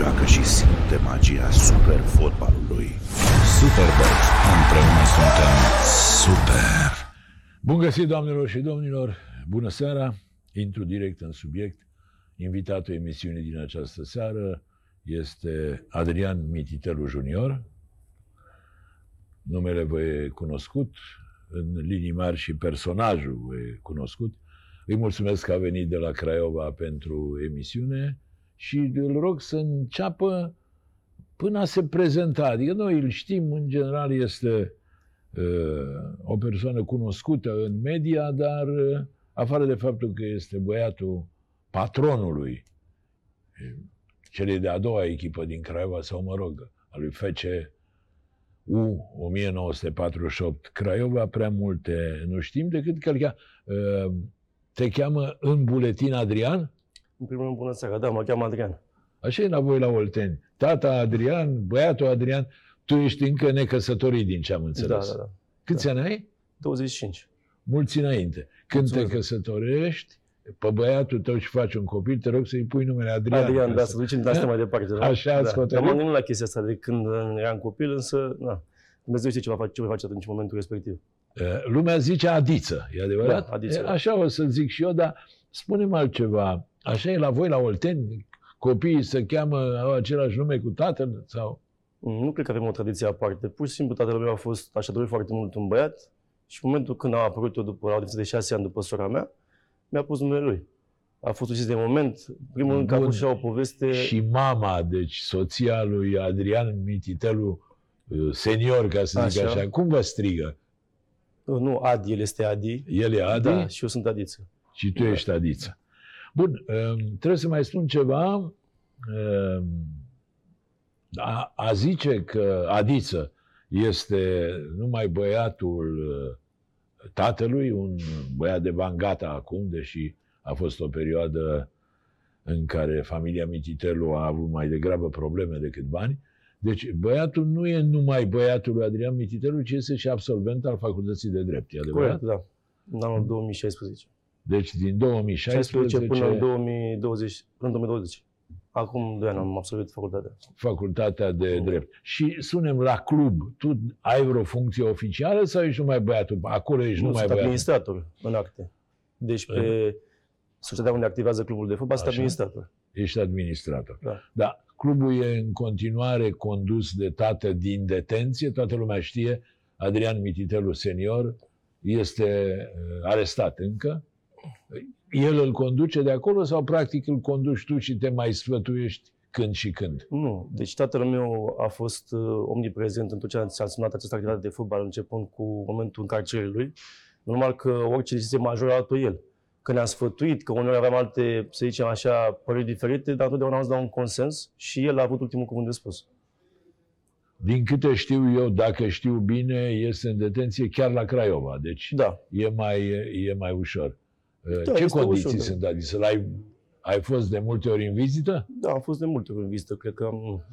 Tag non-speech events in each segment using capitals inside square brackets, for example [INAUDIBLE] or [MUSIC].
joacă și simte magia super fotbalului. Superbox. Împreună suntem Super! Bun găsit, doamnelor și domnilor! Bună seara! Intru direct în subiect. Invitatul emisiunii din această seară este Adrian Mititelu Junior. Numele vă e cunoscut, în linii mari și personajul vă e cunoscut. Îi mulțumesc că a venit de la Craiova pentru emisiune și îl rog să înceapă până a se prezenta. Adică noi îl știm, în general este uh, o persoană cunoscută în media, dar uh, afară de faptul că este băiatul patronului uh, celei de-a doua echipă din Craiova, sau mă rog, a lui FC U 1948 Craiova, prea multe nu știm, decât că îl cheamă, uh, te cheamă în buletin Adrian? În primul rând, bună seara, da, mă cheamă Adrian. Așa e la voi la Olteni. Tata Adrian, băiatul Adrian, tu ești încă necăsătorit din ce am Da, înțeles. da, da. Câți ani ai? 25. Mulți înainte. Când Mulțumesc. te căsătorești, pe băiatul tău și faci un copil, te rog să-i pui numele Adrian. Adrian, ca da, să- să ducem de asta mai departe. Da? Așa ați da. hotărât? Dar m-am gândit la chestia asta de când eram copil, însă, na, Dumnezeu știe ce va face, ce voi face atunci în momentul respectiv. Eh, Lumea zice Adiță, e adevărat? Da, Adiță, E, da. Așa o să zic și eu, dar spune-mi altceva. Așa e la voi la Olteni? Copiii se cheamă, au același nume cu tatăl? Sau? Mm, Nu cred că avem o tradiție aparte. Pur și simplu tatăl meu a fost, așa dorit foarte mult un băiat și în momentul când a apărut eu după, la o diferență de șase ani după sora mea, mi-a pus numele lui. A fost ucis de moment. Primul rând că a Bun. fost și o poveste... Și mama, deci soția lui Adrian Mititelu, eh, senior, ca să zic așa, Așa. cum vă strigă? Nu, Adi, el este Adi. El e Adi Da, și eu sunt Adiță. și tu ești Adiță. Bun, eh, trebuie să mai spun ceva. Eh, A, a zice că Adiță este numai băiatul eh, tatălui, un băiat de bangata acum, deși a fost o perioadă în care familia Mititelu a avut mai degrabă probleme decât bani. Deci băiatul nu e numai băiatul lui Adrian Mititelu, ci este și absolvent al Facultății de Drept, e adevărat? Corect, da. În anul 2016. Deci din 16 2016 până în 2020, până în 2020. Acum 2 ani am absolvit facultatea. facultatea de Mm. drept. Și sunem la club, tu ai vreo funcție oficială sau ești numai băiatul? Acolo ești Nu, numai sunt băiatul. administrator în acte. Deci pe societatea unde activează clubul de fotbal sunt Așa. administrator. Ești administrator. Da. Da. Clubul e în continuare condus de tată din detenție, toată lumea știe, Adrian Mititelu senior este uh, arestat încă. El îl conduce de acolo sau practic îl conduci tu și te mai sfătuiești când și când? Nu, deci tatăl meu a fost uh, omniprezent în tot ce a s-a însemnat această activitate de fotbal, începând cu momentul încarcerării lui. Normal că orice decizie majoră a luat-o el. Că ne-a sfătuit, că uneori aveam alte, să zicem așa, păreri diferite, dar întotdeauna am zis la un consens și el a avut ultimul cuvânt de spus. Din câte știu eu, dacă știu bine, este în detenție chiar la Craiova, deci Da, e mai, e mai ușor. Da, Ce este condiții ușor, da. sunt? Adică l-ai, ai fost de multe ori în vizită? Da, am fost de multe ori în vizită, cred că am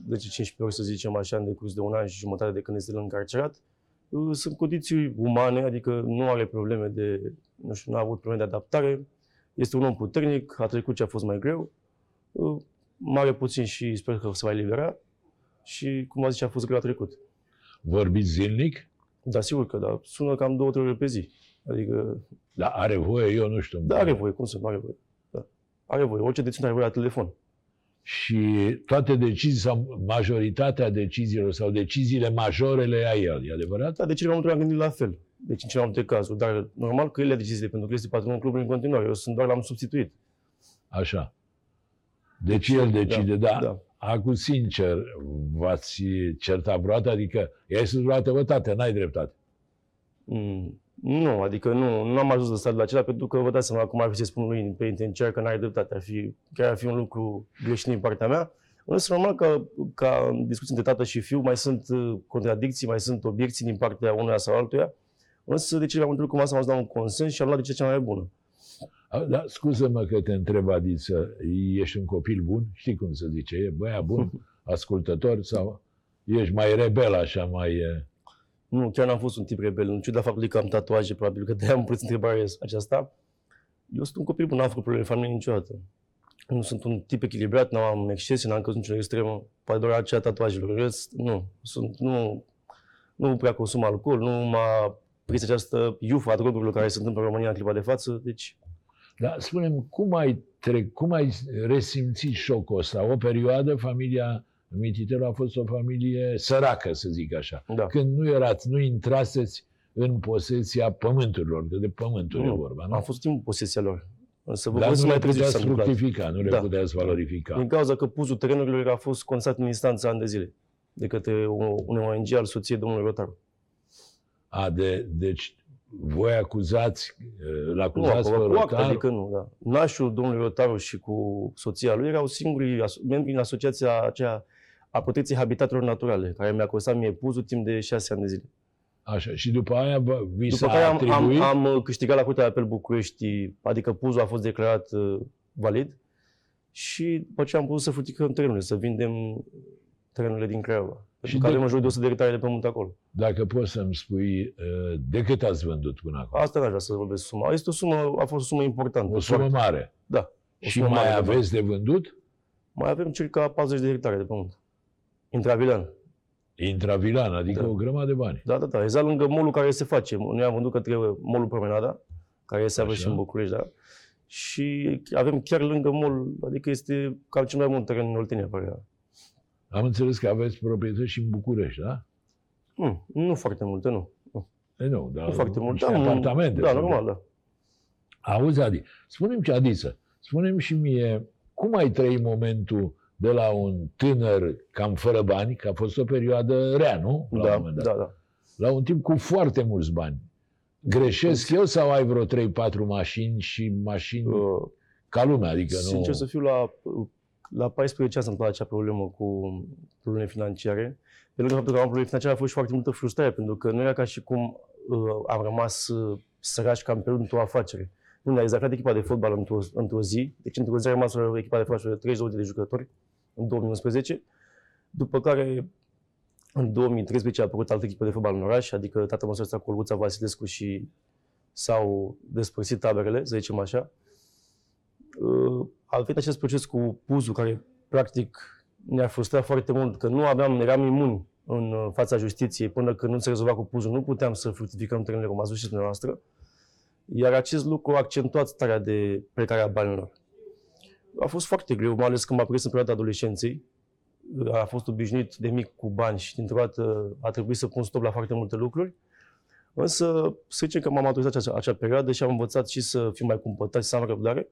10-15 ori, să zicem așa, în decurs de un an și jumătate de când este el încarcerat. Uh, Sunt condiții umane, adică nu are probleme de, nu știu, nu a avut probleme de adaptare. Este un om puternic, a trecut ce a fost mai greu. Uh, Mare puțin și sper că se va elibera. Și, cum a zis, a fost greu a trecut. Vorbiți zilnic? Dar sigur că da, sună cam două, trei ore pe zi. Adică, Da, are voie, eu nu știu. da, are voie, cum să nu are voie. Da. Are voie, orice deținut are voie la telefon. Și toate decizii sau majoritatea deciziilor sau deciziile majore le ia el, e adevărat? Da, de cele mai multe ori am gândit la fel. Deci în cele mai multe cazuri. Dar normal că el ia deciziile, pentru că este patronul clubului în continuare. Eu sunt doar l-am substituit. Așa. Deci el decide, da. da. da. Acum, sincer, v-ați certat vreodată? Adică, i-ai spus vreodată, bă, tate, n-ai dreptate. Mm, nu, adică nu, nu am ajuns de stadiul acela pentru că vă dați seama cum ar fi să spun lui pe intenția că n-are dreptate. Ar fi, chiar ar fi un lucru greșit din partea mea. Însă normal că ca în discuții între tată și fiu mai sunt uh, contradicții, mai sunt obiecții din partea unuia sau altuia. Însă de cele mai multe lucruri cum asta am ajuns la un consens și am luat decizia cea mai bună. A, Da, scuză-mă că te întreb, Adiță, ești un copil bun? Știi cum se zice, e băiat bun, [LAUGHS] ascultător sau ești mai rebel așa, mai... e- Nu, chiar n-am fost un tip rebel, în ciuda faptului că am tatuaje, probabil că de-aia am pus întrebarea aceasta. Eu sunt un copil bun, n-am făcut probleme în familie niciodată. Nu sunt un tip echilibrat, nu am excese, n-am căzut niciun extremă. Poate doar aceea tatuajelor. În rest, nu. Sunt, nu, nu prea consum alcool, nu m-a prins această iufă a drogurilor care se întâmplă în România în clipa de față. Deci, Dar spunem, cum ai, trec, cum ai resimțit șocul ăsta? O perioadă, familia Mititelu a fost o familie săracă, să zic așa. da. Când nu erați, nu intraseți în posesia pământurilor, că de pământuri e Nu, vorba, nu? Am fost timp în posesia lor. Însă vă Dar pot să nu mai le târziu ce s-a puteați întâmplat. fructifica, nu le Da. puteați valorifica. Din cauza că puzul terenurilor a fost constat în instanță ani de zile de către un un ONG al soției domnului Rotaru. A, de, deci voi acuzați, îl Nu, acuzați pe acolo, cu act, Rotar, adică nu, da. Nașul domnului Rotaru și cu soția lui erau singurii aso- membri în asociația aceea a protecției habitatelor naturale, care mi-a costat mie puzul timp de șase ani de zile. Așa, și după aia vă, vi După s-a care am, atribuit, am, am câștigat la Curtea de Apel București, adică puzul a fost declarat uh, valid și după aceea am putut să fructificăm terenurile, să vindem terenurile din Craiova. Pentru că de- avem în jur de 100 de hectare de pământ acolo. dacă poți să-mi spui, uh, de cât ați vândut până acum? Asta n-aș vrea să vorbesc suma. Este o sumă, a fost o sumă importantă. O sumă foarte. mare. Da. O Și sumă mai mare de bani. aveți de vândut? Mai avem circa 40 de hectare de pământ. Intravilan. Intravilan, adică Da. o grămadă de bani. Da, da, da. Exact lângă molul care se face. Noi am vândut către molul Promenada, care se află Așa. și în București, da. Și avem chiar lângă mol, adică este cam cel mai mult teren în Oltenia, părerea. Am înțeles că aveți proprietăți și în București, da? Nu, nu foarte multe, nu. Nu, E, nu, dar nu foarte multe. niște Da, un- apartamente. Da, probabil. normal, da. Auzi, Adi, spune-mi ce, Adiță, spune-mi și mie, cum ai trăit momentul de la un tânăr cam fără bani, că a fost o perioadă rea, nu? La un Da, moment dat. da, da. La un tip cu foarte mulți bani. Greșesc eu sau ai vreo 3-4 mașini și mașini Uh, ca lumea? Adică nu... Sincer să fiu, la, la 14 ani s-a întâmplat acea problemă cu probleme financiare. Pe lângă faptul că am probleme financiare, a fost și foarte multă frustrare, pentru că nu era ca și cum uh, am rămas uh, săraci cam pe într-o afacere. Nu, ne-a executat echipa de fotbal într-o, într-o zi, deci într-o zi a rămas o echipa de fotbal de 32 de jucători în 2011, după care în 2013 a apărut altă echipă de fotbal în oraș, adică tatăl meu ăsta cu Olguța Vasilescu și s-au despărțit taberele, să zicem așa uh, a venit acest proces cu puzul care practic ne-a frustrat foarte mult, că nu aveam, eram imuni în uh, fața justiției până când nu se rezolva cu puzul, nu puteam să fructificăm terenele cum a spus și dumneavoastră, iar acest lucru a accentuat starea de plecare a banilor. A fost foarte greu, mai ales când m-a prins în perioada adolescenței. Uh, A fost obișnuit de mic cu bani și dintr-o dată a trebuit să pun stop la foarte multe lucruri. Însă, să zicem că m-am maturizat acea, acea perioadă și am învățat și să fiu mai cumpătat și să am răbdare.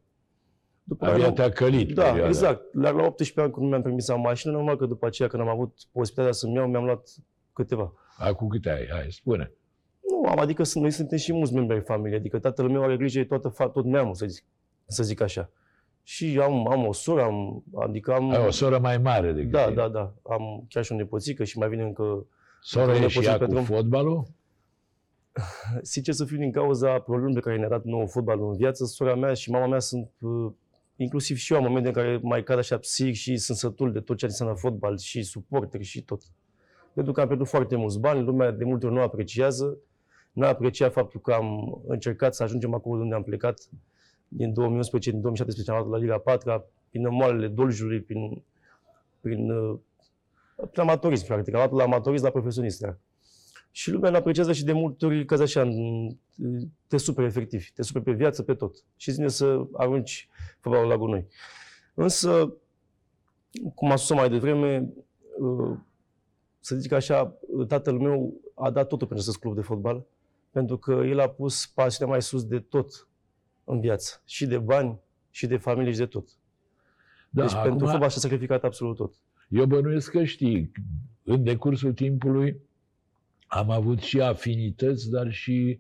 După Abia care- te-a călit da, perioada. exact. La, la 18 ani, când nu mi-am permis să am mașină, normal că după aceea, când am avut posibilitatea să-mi iau, mi-am luat câteva. Acum câte ai? Hai, spune. Nu, am, adică sunt, noi suntem și mulți membri ai familiei, adică tatăl meu are grijă de toată, fa- tot neamul, să zic, să zic așa. Și am, am o soră, am, adică am... Ai o soră mai mare decât da, tine. da, da. Am chiar și o nepoțică și mai vine încă... Sora Încă e și nepoții ea pe cu drum. fotbalul? [LAUGHS] Sincer să fiu din cauza problemelor pe care ne-a dat nouă fotbalul în viață, sora mea și mama mea sunt, uh, inclusiv și eu, în momente în care mai cad așa psihic și sunt sătul de tot ce înseamnă fotbal și suporteri și tot. Pentru că am pierdut foarte mulți bani, lumea de multe ori nu apreciază, n-a apreciat faptul că am încercat să ajungem acolo unde am plecat din 2011, din 2017 am luat la Liga 4 prin moalele Doljului, prin, prin, uh, prin amatorism, practic. Am luat la amatorism la profesionist. Da. Și lumea ne apreciază și de multe ori, că așa, în- te super efectiv, te super pe viață, pe tot. Și ține să arunci fotbalul la gunoi. Însă, cum am spus mai devreme, uh, să zic așa, tatăl meu a dat totul pentru acest club de fotbal, pentru că el a pus pasiunea mai sus de tot în viață. Și de bani, și de familie, și de tot. Da, deci acum, pentru fotbal și-a sacrificat absolut tot. eu bănuiesc că știi, în decursul timpului am avut și afinități, dar și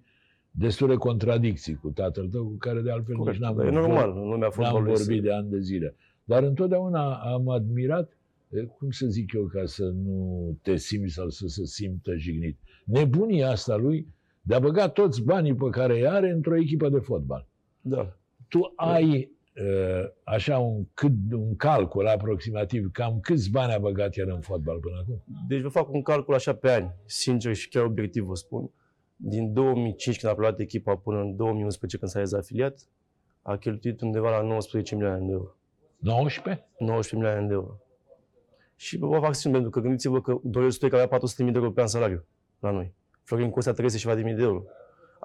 destule contradicții cu tatăl tău, cu care de altfel Corect. nici n-am Dar e vorbit. normal, în lumea N-am fotbalului. vorbit să- de ani de zile. Dar întotdeauna am admirat, eh, cum să zic eu, ca să nu te simți sau să se simtă jignit, nebunia asta lui de a băga toți banii pe care îi are într-o echipă de fotbal. Da. Tu ai eh, așa un, cât, un calcul aproximativ, cam câți bani a băgat el în fotbal până acum? Deci vă fac un calcul așa pe ani, sincer și chiar obiectiv vă spun. Din 2005 când a plecat echipa până în 2011 când s-a dezafiliat, a cheltuit undeva la 19 milioane de euro. 19? 19 milioane de euro. Și vă fac simt, pentru că gândiți-vă că Dorel Stoica avea 400.000 de euro pe an salariu la noi. Florin Costea 30 și ceva de mii de euro.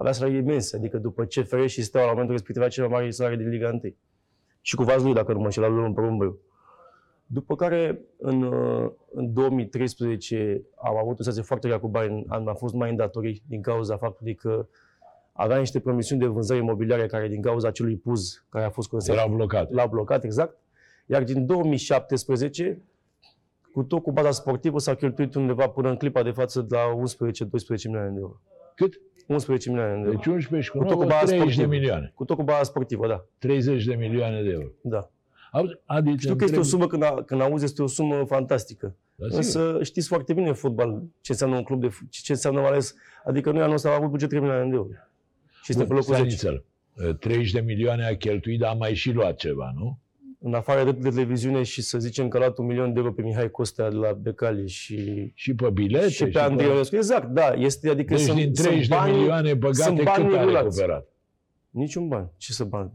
Avea salarii imense, adică după CFR și Steaua la momentul respectiv avea cele mai mari salarii din Liga 1. Și cu Vazlui, dacă nu mă înșel, la lui în Porumbău. După care, în, uh, în 2013, am avut o situație foarte grea cu bani, am, am fost mai în datorii din cauza faptului că avea niște promisiuni de vânzări imobiliare care, din cauza acelui puz care a fost considerat, Erau blocate. l-a blocat, exact. Iar din 2017, cu tot cu baza sportivă, s-a cheltuit undeva până în clipa de față de la 11-12 milioane de euro. Cât? 11 milioane de euro. Deci 11 și cu Cu tot cu 9, baza 30 de sportivă. milioane. Cu tot cu baza sportivă, da. 30 de milioane de euro. da. Auzi, Adi, Știu că este o sumă, când, a, când auzi, este o sumă fantastică. Da, Însă știți foarte bine în fotbal ce înseamnă un club de f- ce înseamnă mai ales, adică noi anul ăsta am avut buget 3 milioane de euro. Și suntem pe locul 10. Stanițel, 30 de milioane a cheltuit, dar a mai și luat ceva, nu? În afară de, de televiziune și să zicem că a luat un milion de euro pe Mihai Costea de la Becali și, Și pe bilete. și pe Andrei Ionescu. Exact, da. Este, adică Deci sunt, din sunt 30 de bani, milioane băgate, sunt bani cât a rulați. recuperat? Niciun ban. Ce să bani?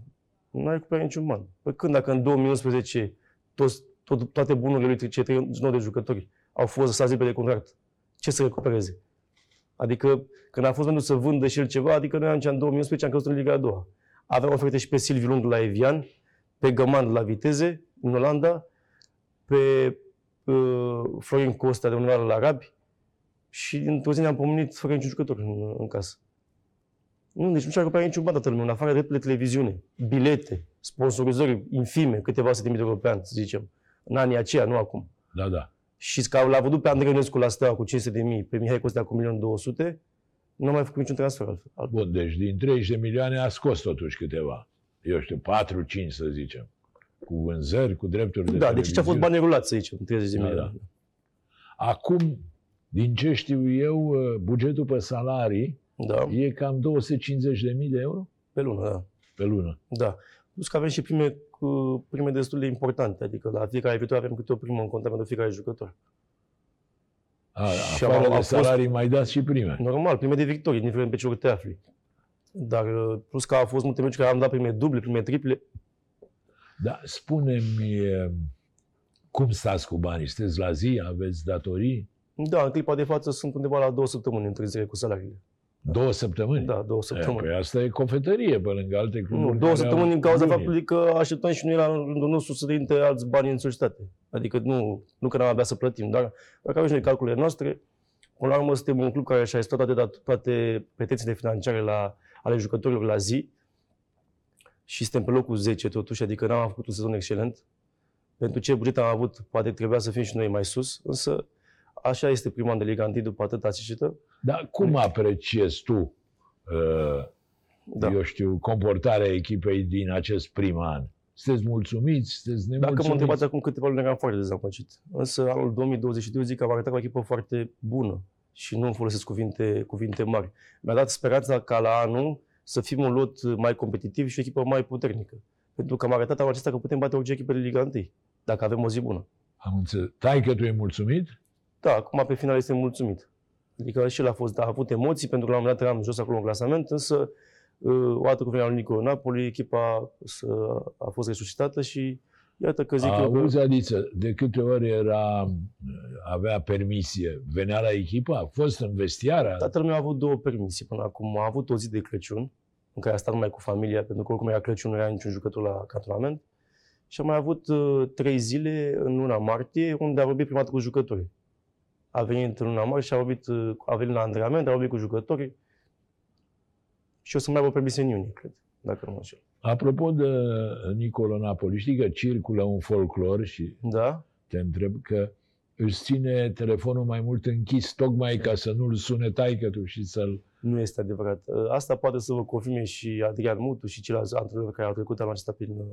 Nu ai recuperat niciun ban. Păi când dacă în 2011 toți, tot, toate bunurile lui cei 39 de jucători au fost lăsați liber de contract, ce să recupereze? Adică când a fost momentul să vândă și el ceva, adică noi atunci în 2011 am căzut în Liga a doua. Aveam oferte și pe Silviu Lung la Evian, pe Găman la Viteze, în Olanda, pe uh, Florin Costa de undeva la Arabi și într-o zi ne-am pomenit fără niciun jucător în, în casă. Nu, deci nu și-a recuperat niciun ban toată lumea, în afară de drepturile televiziune, bilete, sponsorizări infime, câteva sute de mii de euro pe an, să zicem, în anii aceia, nu acum. Da, da. Și că l-a văzut pe Andrei Ionescu la Steaua cu 500 de mii, pe Mihai Costea cu 1.200.000, nu a mai făcut niciun transfer altfel. altfel. Bun, deci din 30 de milioane a scos totuși câteva. Eu știu, 4-5 să zicem. Cu vânzări, cu drepturi de Da, deci ce a fost televiziune. bani rulați, să zicem, 30 de Da, milioane. da. Acum, din ce știu eu, bugetul pe salarii Da. e cam 250 de mii de euro Pe lună, da. pe lună. Da. Plus că avem și prime, cu prime destul de importante, adică la fiecare viitor avem câte o primă în contă pentru fiecare jucător. A, Și afară au- de au fost- salarii mai dați și prime. Normal, prime de victorie, indiferent pe ce ori te afli. Dar uh, plus că au fost multe meci care am dat prime duble, prime triple. Da, spune-mi e, cum stați cu banii? Sunteți la zi? Aveți datorii? Da, în clipa de față sunt undeva la două săptămâni întârziere cu salariile. Două săptămâni? Da, două E, săptămâni. păi asta e cofetărie pe lângă alte cluburi. Nu, două care săptămâni au din cauza luni. faptului că așteptăm și noi la rândul nostru să intre alți bani în societate. Adică nu, nu că n-am avea să plătim, dar dacă avem și noi calculele noastre, până la urmă suntem un club care și-a respectat toate, dat- toate pretențiile financiare la, ale jucătorilor la zi și suntem pe locul 10 totuși, adică n-am făcut un sezon excelent. Pentru ce buget am avut, poate trebuia să fim și noi mai sus, însă așa este prima an de Liga 1 după atâta cișită. Dar cum apreciezi tu, uh, Da. eu știu, comportarea echipei din acest prim an? Sunteți mulțumiți? Sunteți Dacă mă nemulțumiți? întrebați acum câteva luni, eram foarte dezamăgit. Însă anul 2022 zic că am arătat o echipă foarte bună și nu îmi folosesc cuvinte, cuvinte mari. Mi-a dat speranța ca la anul să fim un lot mai competitiv și o echipă mai puternică. Pentru că am arătat anul acesta că putem bate orice echipă de Liga 1, dacă avem o zi bună. Am înțeles. Tai că tu e mulțumit? Da, acum pe final este mulțumit. Adică și el a, fost, a avut emoții, pentru că la un moment dat eram jos acolo în clasament, însă uh, odată cu venirea lui Nico Napoli, echipa să- a fost resuscitată și iată că zic eu că... Auzi, Adiță, de câte ori era, avea permisie, venea la echipă? A fost în vestiară? Tatăl meu a avut două permisii până acum. A avut o zi de Crăciun, în care a stat numai cu familia, pentru că oricum era Crăciun, nu era niciun jucător la cantonament. Și a mai avut uh, trei zile în luna martie, unde a vorbit prima dată cu jucătorii. A venit în luna martie și a vorbit, uh, a venit la antrenament, a vorbit cu jucătorii. Și o să mai aibă permisie în iunie, cred, dacă nu mă înșel. Apropo de Nicolo Napoli, știi că circulă un folclor și Da? te întreb că își ține telefonul mai mult închis, tocmai ca să nu-l sune taică tu și să-l... Nu este adevărat. Uh, Asta poate să vă confirme și Adrian Mutu și ceilalți antrenori care au trecut anul acesta prin, uh,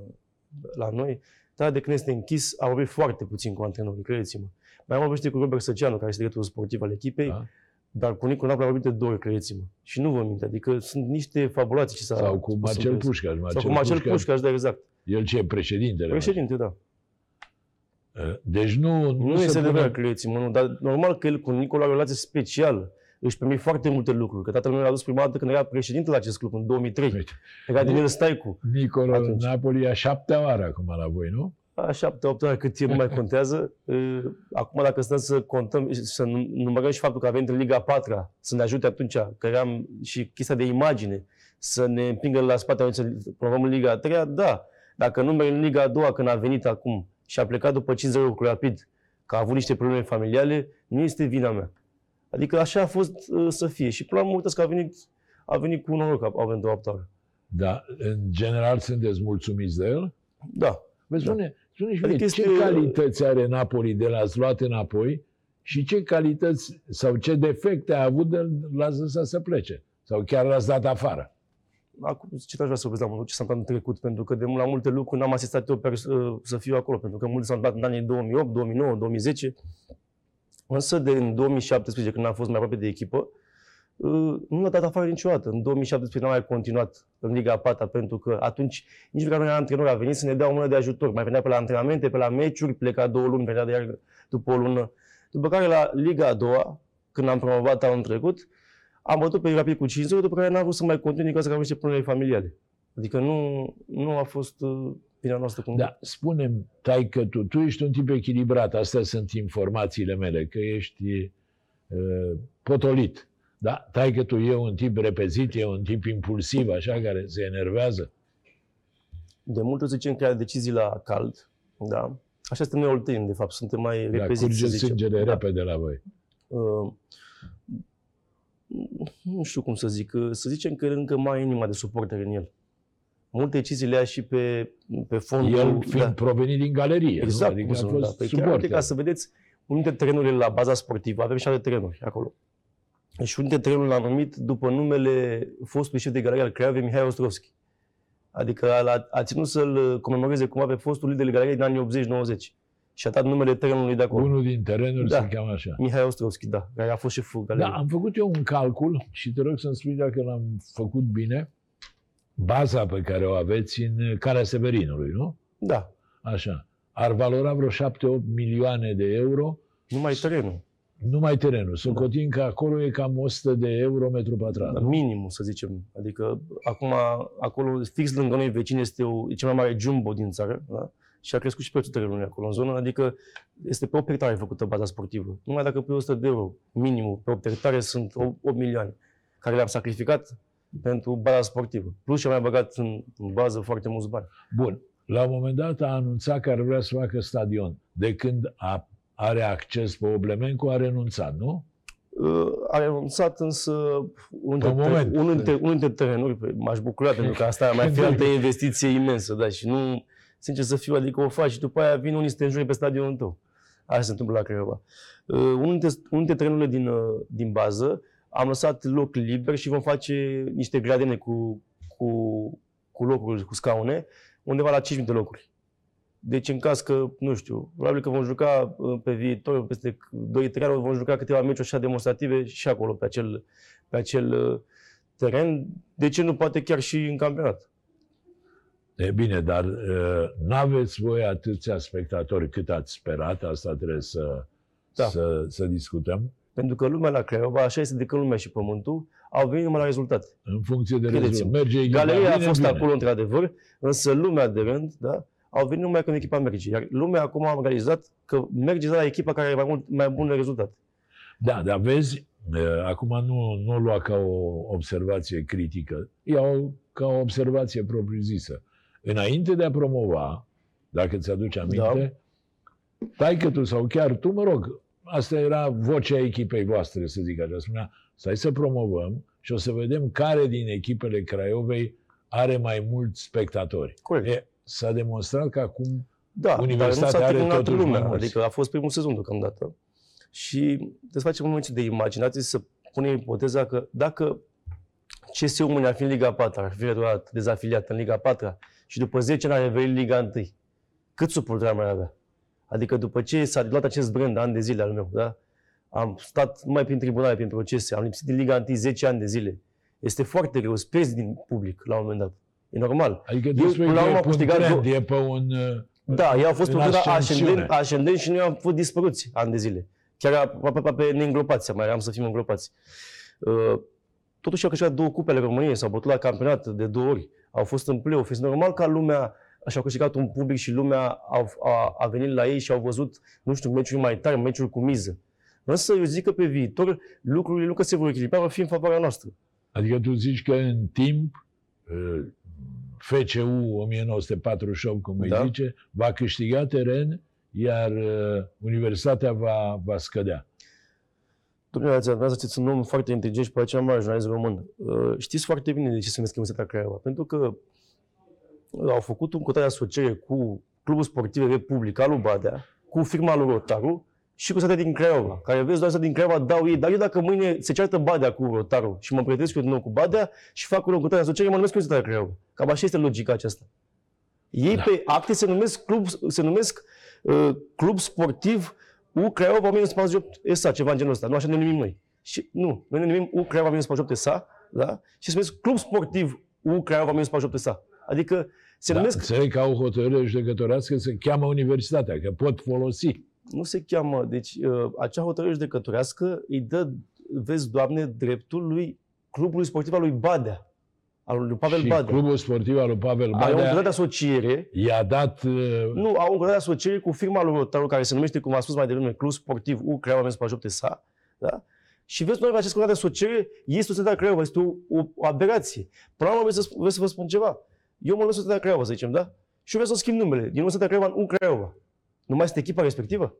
la noi. Dar de când este închis, a vorbit foarte puțin cu antrenorii, credeți-mă. Mai am vorbit cu Robert Săceanu, care este directorul sportiv al echipei, Da? Dar cu Nicu Napoli a vorbit de două ori, credeți-mă. Și nu vă minte, adică sunt niște fabulații ce s-a Sau cu spus Marcel în presă. Pușcaș. Sau cu Marcel Pușcaș, da, exact. El ce e președintele? Președinte, da. Deci nu, nu, Nu, se este pune... adevărat, credeți-mă, nu, dar normal că el cu Nicola are o relație specială. Își permit foarte multe lucruri. Că tatăl meu l-a dus prima dată când era președinte la acest club, în 2003. Uite. Era din el Staicu. Nicolo Atunci. Napoli e a șaptea oară acum la voi, nu? La șapte, opt ore cât timp nu mai [LAUGHS] contează. Uh, Acum dacă stăm să contăm, să num- numărăm și faptul că a venit în Liga 4 să ne ajute atunci, că eram și chestia de imagine, să ne împingă la spate, să promovăm în Liga a 3 da. Dacă numeri în Liga a doua când a venit acum și a plecat după 5 cu Rapid, că a avut niște probleme familiale, nu este vina mea. Adică așa a fost uh, să fie. Și până la urmă, uitați că a venit, a venit cu noroc, a, a venit o opt Da, în general sunteți mulțumiți de el? Da. Vă spune, spune și Adică mie, ce este- calități are Napoli de l-ați luat înapoi și ce calități sau ce defecte a avut de l-ați lăsat să plece? Sau chiar l-ați dat afară? Acum, ce aș vrea să vorbesc la mult, ce s-a întâmplat în trecut, pentru că de mult la multe lucruri n-am asistat eu pers- uh, să fiu acolo, pentru că multe s-au întâmplat în anii 2008, 2009, 2010. Însă de în 2017, când am fost mai aproape de echipă, uh, nu l-a dat afară niciodată. În 2017 n-am mai continuat în Liga 4 pentru că atunci nici măcar nu era antrenor, a venit să ne dea o mână de ajutor. Mai venea pe la antrenamente, pe la meciuri, pleca două luni, venea de iar după o lună. După care la Liga a doua, când am promovat anul trecut, am bătut pe rapid cu 5 după care n-am vrut să mai continui din cauza că am niște probleme familiale. Adică nu, nu a fost uh, vina noastră cum. Da, spunem, tai că tu, tu ești un tip echilibrat, astea sunt informațiile mele, că ești uh, potolit. Da, tai că tu e un tip repezit, e un tip impulsiv, așa, care se enervează. De multe ori zicem că ia decizii la cald, da. Așa suntem noi olteni, de fapt, suntem mai Da, repeziți, curge să zicem. sângele da. repede la voi. Uh, nu știu cum să zic, uh, să zicem că încă mai e inima de suporter în el. Multe decizii le ia și pe, pe fondul... El fiind provenit din galerie, Exact, nu? adică cum să a nu, da. fost Păi chiar, suporter. uite, ca să vedeți, unul dintre terenurile la baza sportivă, avem și alte terenuri acolo. Și unul dintre terenuri l-am numit după numele fostului șef de galerie al Craiovei, Mihai Ostrovski. Adică a, a ținut să-l comemoreze cumva pe fostul lider de galerie din anii 80-90. Și a dat numele terenului de acolo. Unul din terenuri Da. se cheamă așa. Mihai Ostrovski, da, care a fost șeful Da, galeriei. am făcut eu un calcul și te rog să-mi spui dacă l-am făcut bine. Baza pe care o aveți în Calea Severinului, nu? Da, Așa. Ar valora vreo 7-8 milioane de euro numai terenul. Numai terenul. Socotim că acolo e cam 100 de euro metru pătrat. Da, minimum, să zicem. Adică, acum, acolo, fix lângă noi vecin, este o, e cel mai mare jumbo din țară, da? Și a crescut și prețul terenului acolo în zonă, adică este pe 8 hectare făcută baza sportivă. Numai dacă pe 100 de euro, minimum, pe 8 hectare sunt 8, 8 milioane, care le-am sacrificat pentru baza sportivă. Plus și am mai băgat în, în bază foarte mulți bani. Bun. La un moment dat a anunțat că ar vrea să facă stadion. De când a, are acces pe Oblemencu, a renunțat, nu? Uh, a renunțat însă unul Pe dintre, moment. unul dintre, unul dintre terenuri, păi, m-aș bucura [LAUGHS] pentru că asta ar mai fi altă investiție imensă, da, și nu, sincer să fiu, adică o faci și după aia vin unii să te înjuri pe stadionul tău. Așa se întâmplă la Craiova. Uh, unul, dintre, unul dintre terenurile din, uh, din bază am lăsat loc liber și vom face niște gradene cu, cu, cu locuri, cu scaune, undeva la 5.000 de locuri. Deci în caz că, nu știu, probabil că vom juca uh, pe viitor, peste 2-3 ani, vom juca câteva meciuri așa demonstrative și acolo, pe acel, pe acel uh, teren. De ce nu poate chiar și în campionat? E bine, dar uh, n-aveți voi atâția spectatori cât ați sperat, asta trebuie să, Da. să, să discutăm, Pentru că lumea la Craiova, așa este de când lumea și pământul, au venit numai la rezultate. în funcție de Credeți-mă. rezultat. Merge echipa Galeria a bine, fost bine. acolo într-adevăr, însă lumea de rând, da, au venit numai când echipa merge. Iar lumea acum a realizat că merge la echipa care are mai, mult, mai bune rezultate. Da, dar vezi, uh, acum nu, nu o lua ca o observație critică, iau ca o observație propriu-zisă. Înainte de a promova, dacă ți-aduci aminte, da. tai tu sau chiar tu, mă rog, asta era vocea echipei voastre, să zic așa, spunea, stai să promovăm și o să vedem care din echipele Craiovei are mai mulți spectatori. Corect. E, s-a demonstrat că acum Da, Universitatea dar nu s-a are terminat totuși mai lumea, mulți. adică a fost primul sezon deocamdată. Și trebuie să facem un moment de imaginație să punem ipoteza că dacă CSU mâine ar fi în Liga 4, ar fi returat dezafiliat în Liga 4 și după 10 ani ar reveni în Liga 1, cât suporteri ar mai avea? Adică după ce s-a luat acest brand ani de zile al meu, da? am stat numai prin tribunale, prin procese, am lipsit din Liga 1 10 ani de zile. Este foarte greu, să pierzi din public la un moment dat. E normal. Adică Eu, despre până la că urmă, e am pe un câștigat trend, două- e pe un... uh, Da, ei au fost în pe perioada ascensiune. ascendent, ascendent și noi am fost dispăruți ani de zile. Chiar aproape, aproape neînglopați, mai eram să fim înglopați. Uh, Totuși au câștigat două cupe ale României, s-au bătut la campionat de două ori, au fost în play-off. Este normal ca lumea și au câștigat un public și lumea a, a, a venit la ei și au văzut, nu știu, meciuri mai tari, meciuri cu miză. Însă eu zic că pe viitor lucrurile nu că se vor echilibra, vor fi în favoarea noastră. Adică tu zici că în timp uh, FCU 1948, cum îi Da. zice, va câștiga teren, iar uh, universitatea va, va scădea. Domnule Ația, vreau să știți un om foarte inteligent și pe aceea mare jurnalist român. Uh, Știți foarte bine de ce se numesc Universitatea Craiova. Pentru că uh, au făcut un cotat de asociere cu Clubul Sportiv Republica lui Badea, cu firma lui Rotaru și cu statea din Craiova, care vezi doar asta din Craiova dau ei. Dar eu dacă mâine se ceartă Badea cu Rotaru și mă pregătesc eu din nou cu Badea și fac un cotat de asociere, mă numesc Universitatea Craiova. Cam așa este logica aceasta. Ei Da. pe acte se numesc club, se numesc uh, club sportiv U Craiova 1948 SA, ceva în genul ăsta. Nu așa ne numim noi. Și, nu, noi ne numim U Craiova 1948 SA, da? Și se numesc club sportiv U Craiova 1948 SA. Adică se Da, numesc, înțeleg că au hotărâre judecătorească să cheamă universitatea, că pot folosi. Nu se cheamă, deci uh, acea hotărâre judecătorească îi dă, vezi, Doamne, dreptul lui clubului sportiv al lui Badea, al lui Pavel și Badea. clubul sportiv al lui Pavel Are un contract de Badea asociere i-a dat... uh, Nu, au un contract de asociere cu firma lui Rotaru, care se numește, cum am spus mai devreme, Club Sportiv U Craiova 1948 SA, da? Și vezi, noi acest contract de asociere este o societate Craiova, este o, o, o aberație. Până la urmă, vreau să, vreau să vă spun ceva. Eu mă numesc Societatea Craiova, să zicem, da? Și eu vreau să schimb numele din Societatea Craiova în U Craiova. Nu mai este echipa respectivă?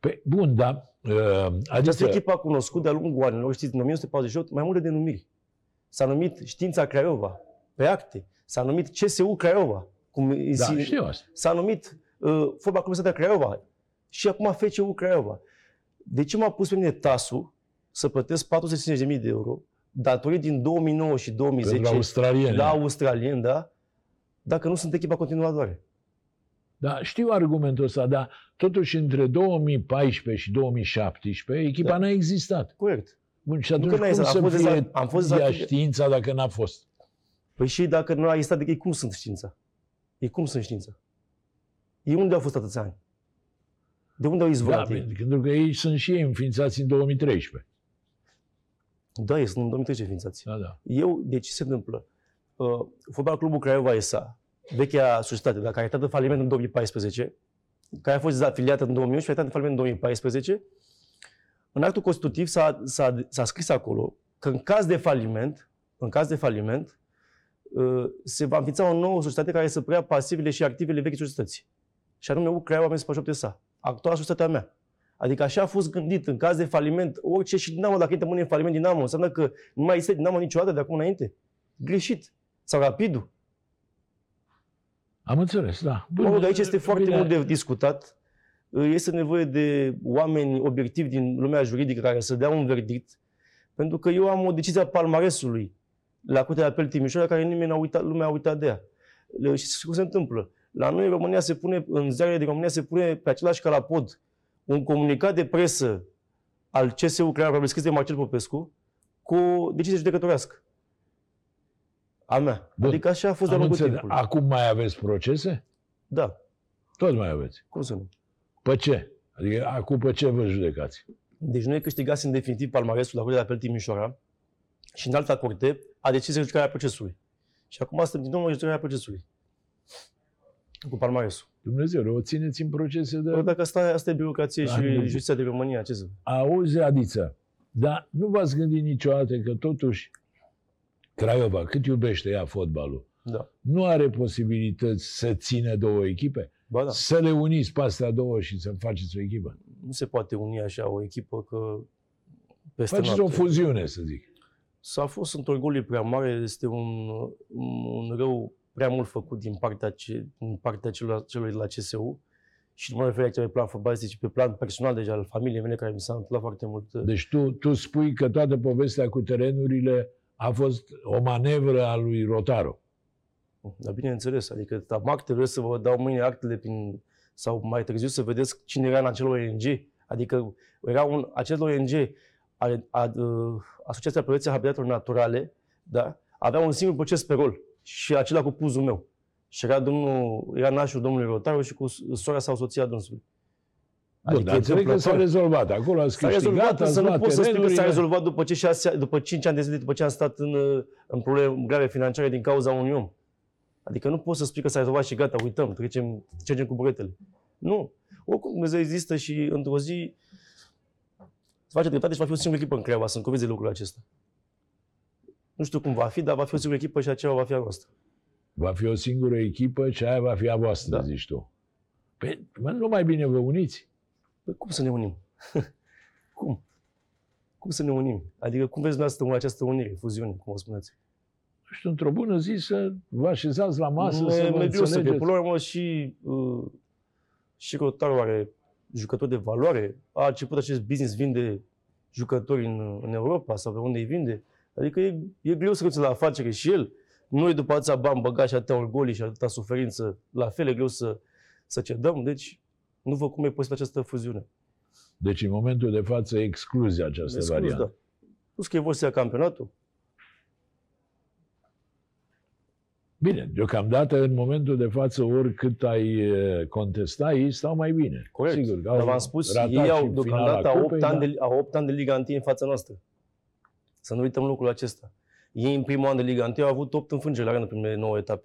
Pe, bun, da. Uh, Această adică, echipă a cunoscut de-a lungul anilor, știți, în 1948, mai multe denumiri. S-a numit Știința Craiova, pe acte. S-a numit CSU Craiova. Cum da, si- știu asta. s-a numit uh, Fotbal Club Statea Craiova și acum FCU Craiova. De ce m-a pus pe mine TASU să plătesc 450.000 de euro datorii din 2009 și 2010 Pentru australieni. la australieni, da? Dacă nu sunt echipa continuatoare. Da, știu argumentul ăsta, dar totuși între 2014 și 2017 echipa Da. n-a existat. Corect. Bun, și Nu atunci că n-a cum existat, să am fost fie dezam- am fost ea dezamăgit. știința dacă n-a fost? Păi și dacă nu a existat de ei, cum sunt știința? Ei cum sunt știința? Ei unde au fost atâția ani? De unde au Da, izvorat ei? pentru că ei sunt și ei înființați în 2013. Da, ei sunt în 2013 ființați. Da, da. Eu, de ce se întâmplă? Uh, Fotbal Clubul Craiova SA, vechea societate, dar care a intrat în faliment în 2014, care a fost dezafiliată în 2011 și a intrat în faliment în 2014, în actul constitutiv s-a, s-a, s-a scris acolo că în caz de faliment, în caz de faliment, uh, se va înființa o nouă societate care să preia pasivele și activele vechi societății. Și anume U Craiova 1948 SA, actuala societatea mea. Adică așa a fost gândit, în caz de faliment, orice și Dinamo, dacă intră mâine în faliment Dinamo, înseamnă că nu mai este Dinamo niciodată de acum înainte. Greșit. Sau Rapidul. Am înțeles, da. Mă rog, aici este foarte bine. mult de discutat. Este nevoie de oameni obiectivi din lumea juridică care să dea un verdict. Pentru că eu am o decizie a palmaresului la Curtea de Apel Timișoara care nimeni n-a uitat, lumea a uitat de ea. Le- Și cum se întâmplă? La noi în România se pune, în ziarele din România se pune pe același calapod un comunicat de presă al CSU Craiova, scris de Marcel Popescu, cu o decizie judecătorească. A mea. Bun. Adică așa a fost de-a Am lungul înțeles. timpului. Acum mai aveți procese? Da. Tot mai aveți. Cum să nu? Pe ce? Adică acum pe ce vă judecați? Deci noi câștigasem definitiv palmaresul la Curtea de Apel Timișoara și în alta curte a decis judecarea procesului. Și acum suntem din nou în judecarea procesului. Cu palmaresul. Dumnezeu, o țineți în procese de... Păi Dacă asta, asta e birocrație Da, și nu. justiția de România, ce să... Auzi, Adiță, dar nu v-ați gândit niciodată că totuși Craiova, cât iubește ea fotbalul, Da. nu are posibilități să țină două echipe? Ba da. Să le uniți pe astea două și să faceți o echipă? Nu se poate uni așa o echipă că peste Faceți o noapte. fuziune, să zic. S-a fost într orgoliu prea mare, este un, un rău prea mult făcut din partea, ce, din partea celor, celor de la CSU. Și nu mă refer aici pe plan fotbalist, ci pe plan personal deja al familiei mele, care mi s-a întâmplat foarte mult. Deci tu, tu spui că toată povestea cu terenurile a fost o manevră a lui Rotaru. Dar bineînțeles, adică TAMAC trebuie să vă dau mâine actele prin, sau mai târziu să vedeți cine era în acel ONG. Adică era un, acel ONG, a, a, a, Asociația Protecției Habitatelor Naturale, da? avea un singur proces pe rol și acela cu puzul meu. Și era, domnul, era nașul domnului Rotaru și cu sora sau soția dânsului. Bun, dar înțeleg că s-a rezolvat. Acolo ați S-a câștigat, rezolvat, ați însă nu luat pot să spun că s-a terenurile. rezolvat după, ce șase, după 5 ani de zile, după ce am stat în, în probleme grave financiare din cauza unui om. Adică nu poți să spui că s-a rezolvat și gata, uităm, trecem, trecem cu buretele. Nu. Oricum Dumnezeu există și într-o zi se face dreptate și va fi o singură echipă în Craiova, sunt convins de lucrul acesta. Nu știu cum va fi, dar va fi o singură echipă și aceea va fi a noastră. Va fi o singură echipă și aia va fi a voastră, Da. zici tu. Păi, mă, nu mai bine vă uniți? Păi cum să ne unim? [LAUGHS] cum? Cum să ne unim? Adică cum vezi dumneavoastră această unire, fuziune, cum o spuneți? Nu știu, într-o bună zi să vă așezați la masă, Nu să e vă mediu să fie. înțelegeți. Până la urmă și, uh, și Rotaru are jucători de valoare. A început acest business, vinde jucători în, în Europa sau pe unde îi vinde. Adică e, e greu să renunți la afacere și el. Noi după atâția bani băgați și atâtea orgolii și atâta suferință, la fel e greu să, să cedăm. Deci nu văd cum e posibil această fuziune. Deci în momentul de față excluzi această Exclus, variantă. da. Plus că e vor să ia campionatul. Bine, deocamdată în momentul de față oricât ai eh, contesta, ei stau mai bine. Corect. Sigur, că Dar au v-am spus, ratat ei și au deocamdată finala au cupei, 8, ani dar- de, au 8 ani de Liga 1 în fața noastră. Să nu uităm lucrul acesta. Ei în primul an de Liga 1 au avut 8 înfrângeri la rând în primele 9 etape.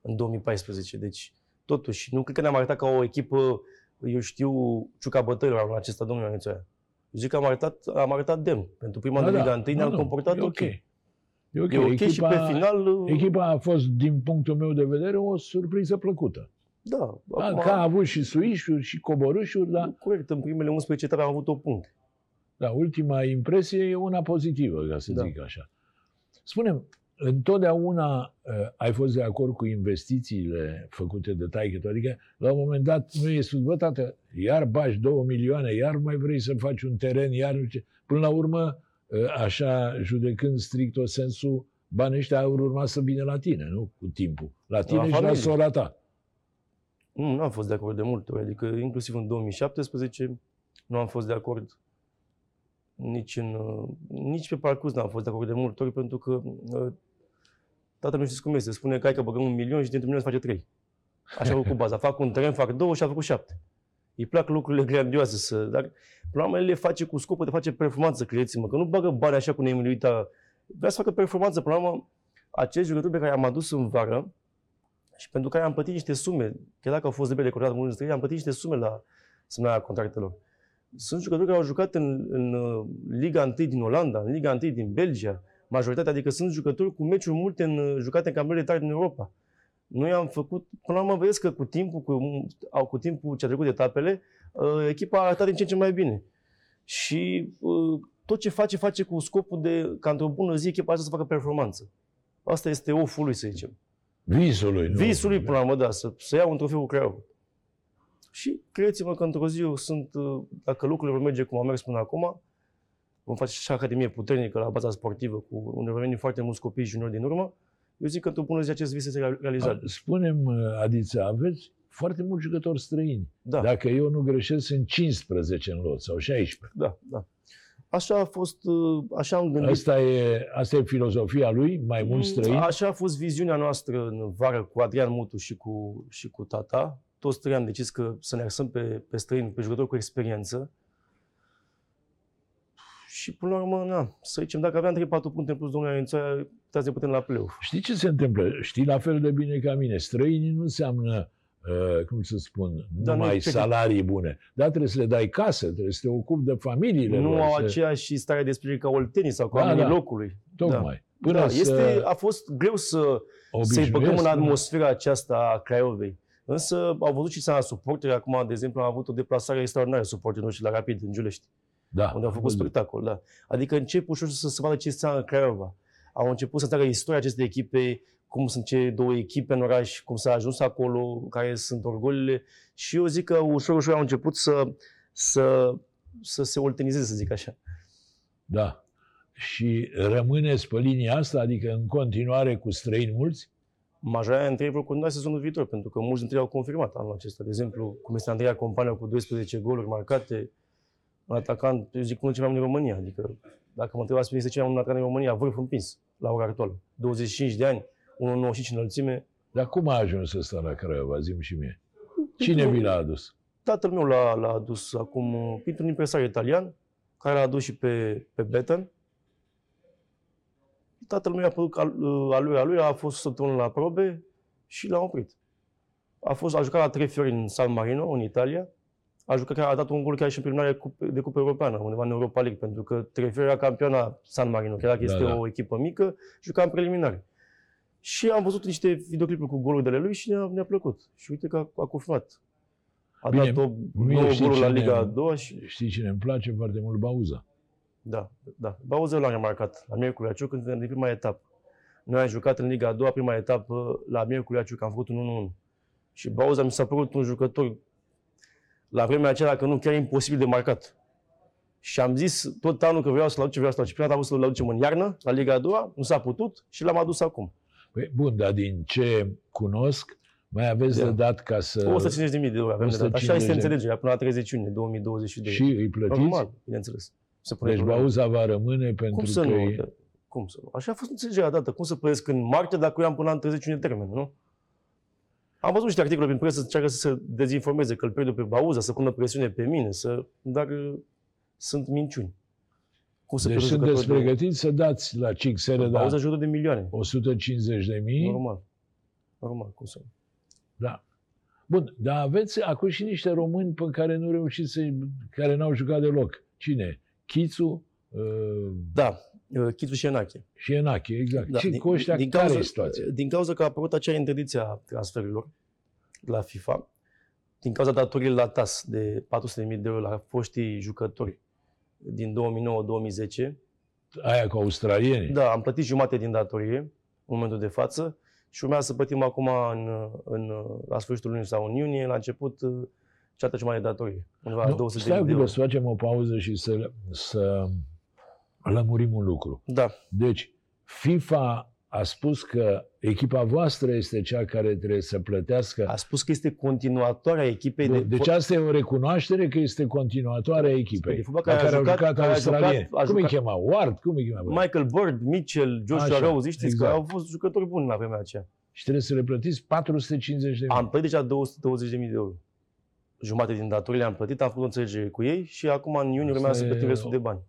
În 2014. Deci, totuși, nu cred că ne-am arătat ca o echipă, eu știu, ciuca bătăilor anul acesta, domnul Ionuțoaia. Eu zic că am arătat, am arătat demn. Pentru prima an de Liga 1 Nu, ne-am nu, comportat e ok. E ok. E ok și echipa, pe final, uh, Echipa a fost, din punctul meu de vedere, o surpriză plăcută. da. Da, acum- Că a avut și suișuri și coborâșuri, dar Corect, în primele 11 etape am avut 8 puncte. da, ultima impresie e una pozitivă, ca să Da. zic așa. Spunem, întotdeauna uh, ai fost de acord cu investițiile făcute de taică adică la un moment dat nu e sus, bă, tată, iar bași două milioane, iar mai vrei să faci un teren, iar nu ce. Până la urmă, uh, așa, judecând strict o sensul, banii ăștia au urmat să vină la tine, nu? Cu timpul. La tine și la familie. sora ta. Nu, nu am fost de acord de multe ori. Adică inclusiv în 2017 nu am fost de acord nici, în, uh, nici pe parcurs n-am fost de acord de multe ori pentru că uh, tatăl meu știți cum este. Spune că hai că băgăm un milion și dintr-un milion se face trei. Așa a făcut baza. Fac un teren, fac două și a făcut șapte. Îi plac lucrurile grandioase, să, dar până la urmă el le face cu scopul de a face performanță, credeți-mă, că nu bagă bani așa cu neemiluita. Vrea să facă performanță, până la urmă, acești jucători pe care i-am adus în vară, și pentru care am plătit niște sume, chiar dacă au fost de bine decorați mulți dintre ei, am plătit niște sume la semnarea contractelor. Sunt jucători care au jucat în, în uh, Liga 1 din Olanda, în Liga 1 din Belgia, majoritatea, adică sunt jucători cu meciuri multe în, uh, jucate în campionate tari din Europa. Noi am făcut, până la urmă vedeți că cu timpul, cu, au, cu timpul ce a trecut de etapele, uh, echipa a arătat din ce în ce mai bine. Și uh, tot ce face, face cu scopul de ca într-o bună zi echipa asta să facă performanță. Asta este oful lui, să zicem. Visului. nu? Visului, până la urmă, da, să, să iau un trofeu cu Craiova. Și credeți-mă că într-o zi eu sunt, uh, dacă lucrurile vor merge cum am mers până acum, vom face și academie puternică la baza sportivă, cu unde vor veni foarte mulți copii juniori din urmă, eu zic că într-o bună zi acest vis este real- realizat. Spunem, Adiță, aveți foarte mulți jucători străini. Da, Dacă eu nu greșesc, sunt 15 în lot sau 16. da, da. Așa a fost, uh, așa am gândit. Asta e, asta e filozofia lui, mai mult străini? Așa a fost viziunea noastră în vară cu Adrian Mutu și cu, și cu tata. Toți trei am decis că să ne axăm pe, pe străini, pe jucători cu experiență. Și până la urmă, na, să zicem, dacă aveam 3-4 puncte în plus, domnule Anițoaia, putea să ne putem la play-off. Știi ce se întâmplă? Știi la fel de bine ca mine. Străinii nu înseamnă, uh, cum să spun, Da, nu, numai cred că- salarii bune. Dar trebuie să le dai casă, trebuie să te ocupi de familiile Nu lor. au să- aceeași stare de spirit ca oltenii sau ca Da, oamenii da. locului. Tocmai. Da, Până da să este, a fost greu să, să-i băgăm obișnuiesc, în atmosfera aceasta a Craiovei. Însă au văzut și seama suporteri. Acum, de exemplu, am avut o deplasare extraordinară suporterii noștri la Rapid, în Giulești. Da, unde au făcut văzut. spectacol, da. Adică încep ușor să se vadă ce înseamnă Craiova. Au început să înțeleagă istoria acestei echipe, cum sunt cele două echipe în oraș, cum s-a ajuns acolo, care sunt orgolile. Și eu zic că ușor, ușor au început să, să, să se oltenizeze, să zic așa. Da. Și rămâneți pe linia asta, adică în continuare cu străini mulți? Majoritatea dintre ei vor continua sezonul viitor, pentru că mulți dintre ei au confirmat anul acesta. De exemplu, cum este Andreea Compania cu 12 goluri marcate, un atacant, eu zic, unul cel mai bun în România. Adică, dacă mă întrebați pe este cel mai bun atacant în România, vârf împins, la ora actuală. 25 de ani, 1,95 înălțime. Dar cum a ajuns ăsta la Craiova? Zim și mie. Cine vi l-a adus? Tatăl meu l-a, l-a adus acum uh, printr-un impresar italian, care l-a adus și pe, pe Betten. Tatăl meu a părut al, uh, al lui, al lui, a fost săptămână la probe și l-am oprit. A, fost, a jucat la trei fiori în San Marino, în Italia. A jucat, a dat un gol chiar și în preliminare de Cupă Europeană, undeva în Europa League, pentru că trei fiori era campioana San Marino, chiar dacă Da, este da. o echipă mică, juca în preliminare. Și am văzut niște videoclipuri cu golurile lui și ne-a, ne-a plăcut. Și uite că a, a confirmat. A Bine, dat o mie nouă știi goluri la cine- Liga a doua și Știi cine îmi place foarte mult? Bauza. Da, da. Bauză l-am remarcat la Miercurea Ciuc când în prima etapă. Noi am jucat în Liga a doua, prima etapă, la Miercurea Ciuc, am făcut un 1-1. Și Bauza mi s-a părut un jucător, la vremea aceea, că nu, chiar imposibil de marcat. Și am zis tot anul că vreau să-l aducem, vreau să-l aducem. Prima dată am vrut să-l aducem în iarnă, la Liga a doua, nu s-a putut și l-am adus acum. Păi, bun, dar din ce cunosc, mai aveți Da. de dat ca să... 150.000 de euro avem de dat. 150.000 Așa este de- înțelegerea până la 30 iunie 2022. Și îi plătiți? Normal, bineînțeles. Se pune Deci problema. Bauza va rămâne pentru Cum să că... nu? e- Da. Cum să nu? Așa a fost înțelegerea dată. Cum să plătesc în martie dacă eu am până la 30 iunie termen, nu? Am văzut niște articole prin presă să încearcă să se dezinformeze, că îl pierd pe Bauza, să pună presiune pe mine, să... dar uh, sunt minciuni. Cum să Deci pierzi un sunteți jucător de- pregătiți să dați la Cixere da, Bauza ajută de milioane. 150 de mii? Normal. Normal, cum să nu? Da. Bun, dar aveți acum și niște români pe care nu reușiți să care n-au jucat deloc. Cine? Chițu uh, Da, uh, Chitu și Enache. și Enache, exact. Da, și cu ăștia care cauza, e situația? Din cauza că a apărut acea interdicție a transferurilor la FIFA, din cauza datoriei la TAS de 400.000 de euro la foștii jucători din 2009-2010, Aia cu australienii? da, am plătit jumate din datorie în momentul de față și urmează să plătim acum în, în, la sfârșitul lunii sau în iunie, la început, cealaltă ce mai de datorie, undeva la Nu, 200 stai de un pic, euro. o să facem o pauză și să, să lămurim un lucru. Da, Deci, FIFA a spus că echipa voastră este cea care trebuie să plătească. a spus că este continuatoarea echipei Bun, de deci asta e o recunoaștere că este continuatoarea echipei. De fotbal la care a care au jucat- jucat care a jucat- australieni. a Cum îi jucat- chema? Ward? Cum îi chema? bă? Michael Bird, Mitchell, Joshua Așa, Rose, știți exact. că au fost jucători buni la vremea aceea. Și trebuie să le plătiți 450 de mii. Am plătit deja 220.000 de euro. Jumate din datorii le-am plătit, am făcut o înțelegere cu ei și acum în iunie Asta urmează să e plătim restul o- de bani.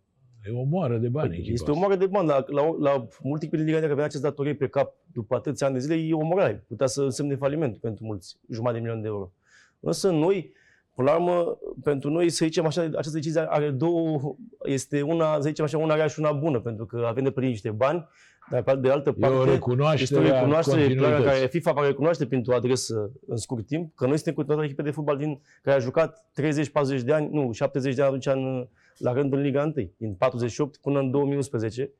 E o moară de bani echipa este o asta. mare de bani. La, la, la multe echipe din Liga Neagră avea aceste datorii pe cap după atâția ani de zile, e o morale. Putea să însemne faliment pentru mulți, jumătate de milion de euro. Însă noi, până la urmă, pentru noi, să zicem așa, această decizie are două, este una, să zicem așa, una rea și una bună, pentru că avem de plătit niște bani, dar pe de altă E o parte, este recunoaștere o a recunoaștere clară continuității. care FIFA va recunoaște printr-o adresă în scurt timp, că noi suntem continuatorii echipe de fotbal din, care a jucat 30-40 de ani, nu, 70 de ani atunci în, la rând în Liga 1, din 48 până în 2011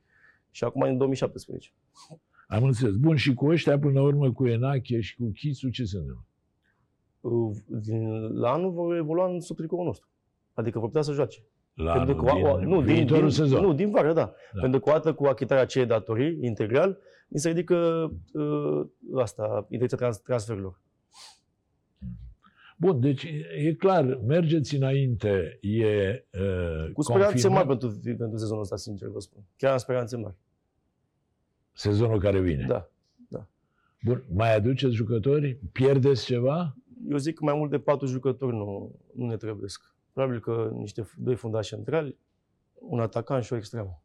și acum în 2017. Am înțeles. Bun, și cu ăștia, până la urmă, cu Enache și cu Chițu, ce se întâmplă? Uh, Din, la anul vor evolua în sub tricoul nostru. Adică vor putea să joace. La Pentru anul că, o- o- din nu, din, viitorul din, sezon. nu, din vară, da. Da. da. Pentru că odată cu achitarea acelei datorii integral, mi se ridică uh, asta, intenția trans, transferurilor. Bun, deci e clar, mergeți înainte, e uh, Cu speranțe confirmat mari pentru, pentru sezonul ăsta, sincer vă spun. Chiar am speranțe mari. sezonul care vine. Da. Bun, mai aduceți jucători? Pierdeți ceva? Eu zic că mai mult de patru jucători nu, nu ne trebuiesc. Probabil că niște doi fundași centrali, un atacant și o extremă.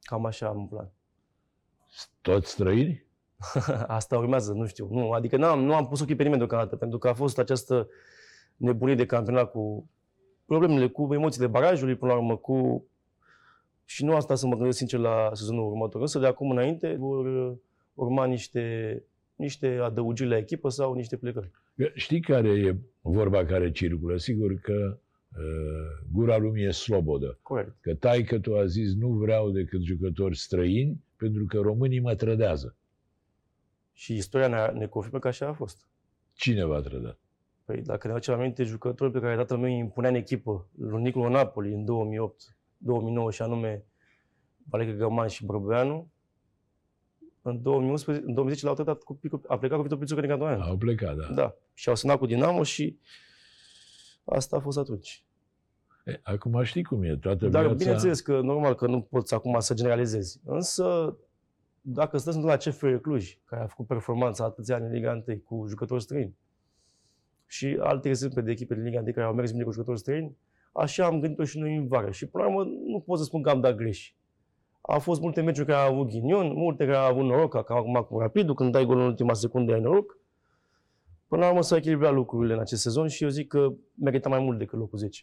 Cam așa am în plan. Toți străini? [LAUGHS] Asta urmează, nu știu. Nu, adică n-am, nu am pus ochii pe nimeni deocamdată, pentru că a fost această nebunie de campionat cu problemele, cu emoțiile barajului, până la urmă, cu... Și nu asta să mă gândesc sincer la sezonul următor. Însă de acum înainte vor uh, urma niște, niște adăugiri la echipă sau niște plecări. Că Știi care e vorba care circulă? Sigur că uh, gura lumii e slobodă. Corect. Că taică tu a zis nu vreau decât jucători străini pentru că românii mă trădează. Și istoria ne, ne confirmă că așa a fost. Cine v-a trădat? Păi dacă ne aducem aminte jucători pe care tatăl meu îi impunea în echipă, lui Nicolo Napoli în 2008, 2009 și anume Valecă Găman și Brăbeanu, în 2011, în 2010 l-au tratat cu picul, a plecat cu Vitor Pițucă din cantonament. Au plecat, da. Da. Și au semnat cu Dinamo și asta a fost atunci. E, acum știi cum e, toată Dar viața... bineînțeles că normal că nu poți acum să generalizezi. Însă dacă stăm la CFR Cluj, care a făcut performanța atâția ani în Liga 1 cu jucători străini și alte exemple de echipe din Liga 1 care au mers bine cu jucători străini, așa am gândit-o și noi în vară. Și până la urmă nu pot să spun că am dat greș. Au fost multe meciuri care au avut ghinion, multe care au avut noroc, ca acum cu Rapidul, când dai gol în ultima secundă ai noroc. Până la urmă s-au echilibrat lucrurile în acest sezon și eu zic că merită mai mult decât locul 10.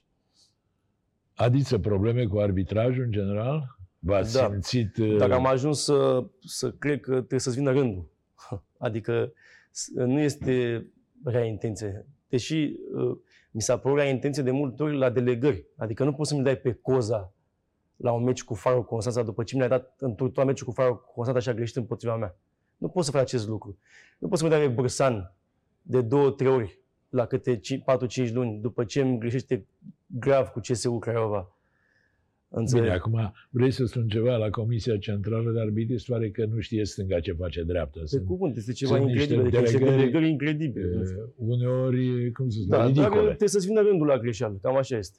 Adiță probleme cu arbitrajul în general? V-ați Da. simțit... uh, Dacă am ajuns să, să cred că trebuie să-ți vină rândul. [LAUGHS] Adică s- nu este rea intenție. Deși uh, mi s-a părut rea intenție de multe ori la delegări. Adică nu poți să-mi dai pe coza la un meci cu Faro Constanța după ce mi l-ai dat în tot meciul cu Faro Constanța și a greșit împotriva mea. Nu poți să faci acest lucru. Nu poți să mă dai pe Bursan de două, trei ori la câte 4-5 luni după ce îmi greșește grav cu CSU Craiova. Înțelegi? Bine, acum vrei să spun ceva la Comisia Centrală de Arbitri, se pare că nu știe stânga ce face dreapta. Pe Sunt, cuvânt, este ceva sunt niște incredibil. Adică niște delegări- delegări incredibile. uh, uneori, cum să spun, Da, dar ridicole. trebuie să-ți vină rândul la greșeală. Cam așa este.